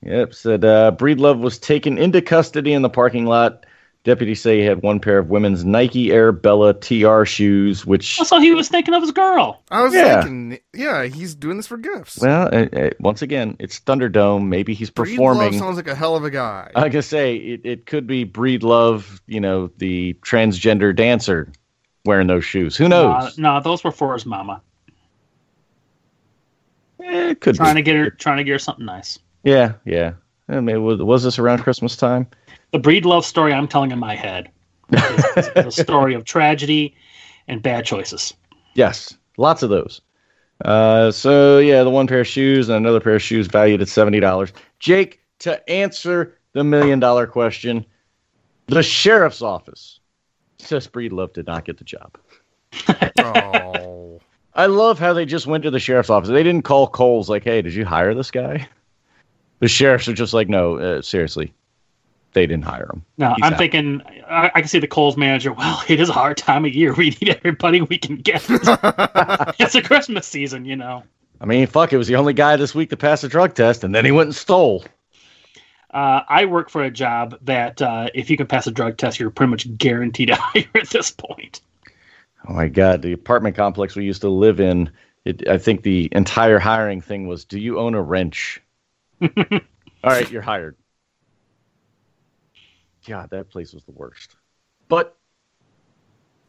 yep. Said uh, Breedlove was taken into custody in the parking lot. Deputies say he had one pair of women's Nike Air Bella TR shoes, which So he was thinking of his girl. I was Yeah. thinking, yeah, he's doing this for gifts. well, uh, uh, once again, it's Thunderdome. Maybe he's performing. Breedlove performing. sounds like a hell of a guy. I can say it, it could be Breed Love, you know, the transgender dancer wearing those shoes. Who knows? No, no, those were for his mama. Eh, it could Trying be. to get her, trying to get her something nice. Yeah, yeah. I mean, was, was this around Christmas time? The breed love story I'm telling in my head is, is [LAUGHS] a story of tragedy and bad choices. Yes, lots of those. Uh, so yeah, the one pair of shoes and another pair of shoes valued at seventy dollars. Jake, to answer the million dollar question, the sheriff's office says Breedlove did not get the job. Oh. [LAUGHS] [LAUGHS] I love how they just went to the sheriff's office. They didn't call Kohl's like, "Hey, did you hire this guy?" The sheriffs are just like, "No, uh, seriously, they didn't hire him." No, He's I'm out." thinking I, I can see the Kohl's manager. Well, [LAUGHS] it is a hard time of year. We need everybody we can get. [LAUGHS] it's a Christmas season, you know. I mean, fuck, it was the only guy this week to pass a drug test, and then he went and stole. Uh, I work for a job that uh, if you can pass a drug test, you're pretty much guaranteed [LAUGHS] to hire at this point. Oh my god, the apartment complex we used to live in. It, I think the entire hiring thing was, "Do you own a wrench?" All right, you're hired. God, that place was the worst. But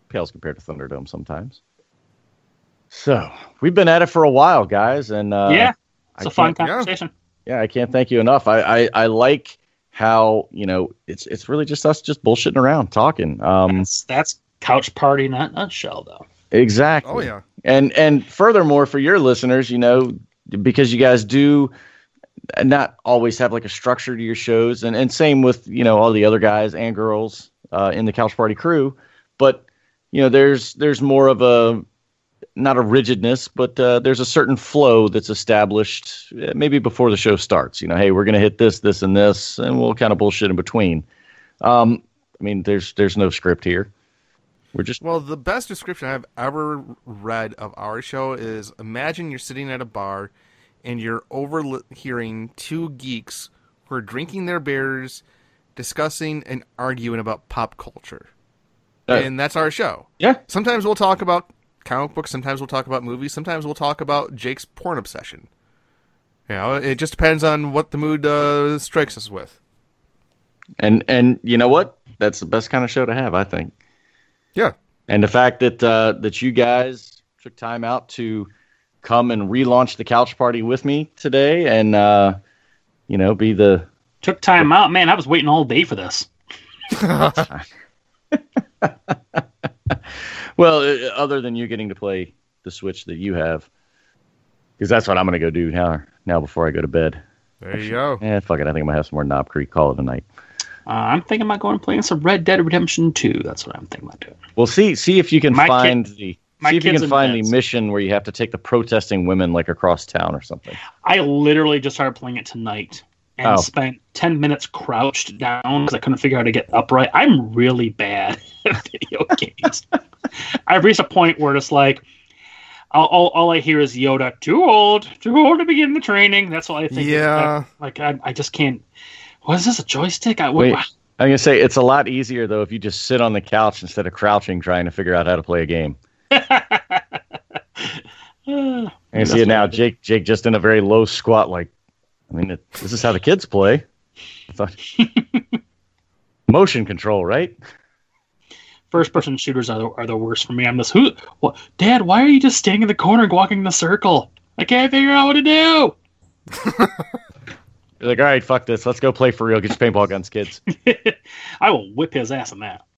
pales compared to Thunderdome sometimes. So we've been at it for a while, guys, and uh, yeah, it's I a fun conversation. yeah, I can't thank you enough. I, I, I like how you know it's it's really just us just bullshitting around, talking. Um, That's, that's couch party, not a nutshell, though. Exactly. Oh, yeah. And and furthermore, for your listeners, you know, because you guys do not always have like a structure to your shows, and and same with you know all the other guys and girls uh, in the Couch Party crew, but you know there's there's more of a not a rigidness, but uh, there's a certain flow that's established uh, maybe before the show starts. You know, hey, we're gonna hit this, this, and this, and we'll kind of bullshit in between. Um, I mean, there's there's no script here. We're just Well, the best description I've ever read of our show is imagine you're sitting at a bar and you're overhearing two geeks who are drinking their beers, discussing and arguing about pop culture. Uh, and that's our show. Yeah. Sometimes we'll talk about comic books, sometimes we'll talk about movies, sometimes we'll talk about Jake's porn obsession. You know, it just depends on what the mood uh, strikes us with. And and you know what? That's the best kind of show to have, I think. Yeah. And the fact that uh, that you guys took time out to come and relaunch the couch party with me today, and uh, you know, be the Took time out, man. I was waiting all day for this. [LAUGHS] well, uh, other than you getting to play the Switch that you have, because that's what I'm going to go do now. Now before I go to bed. There you go. Yeah, fuck it. I think I'm gonna have some more Knob Creek. Call it a night. Uh, I'm thinking about going and playing some Red Dead Redemption 2. That's what I'm thinking about doing. Well, see see if you can My kid- find the my see if you can find bed, the mission where you have to take the protesting women like across town or something. I literally just started playing it tonight and Oh. spent 10 minutes crouched down because I couldn't figure out how to get upright. I'm really bad [LAUGHS] at video [LAUGHS] games. I've reached a point where it's like, all, all, all I hear is Yoda, too old, too old to begin the training. That's all I think. Yeah. Like, I, I just can't. What is this, a joystick? I, Wait, what, I'm gonna say it's a lot easier though if you just sit on the couch instead of crouching trying to figure out how to play a game. [LAUGHS] I see it now. Jake Jake just in a very low squat. Like, I mean, it, this is how the kids play. [LAUGHS] Motion control, right? First person shooters are the, are the worst for me. I'm just, who, what, Dad, why are you just standing in the corner and walking the circle? I can't figure out what to do. [LAUGHS] You're like, all right, fuck this. Let's go play for real. Get your paintball guns, kids. I will whip his ass on that.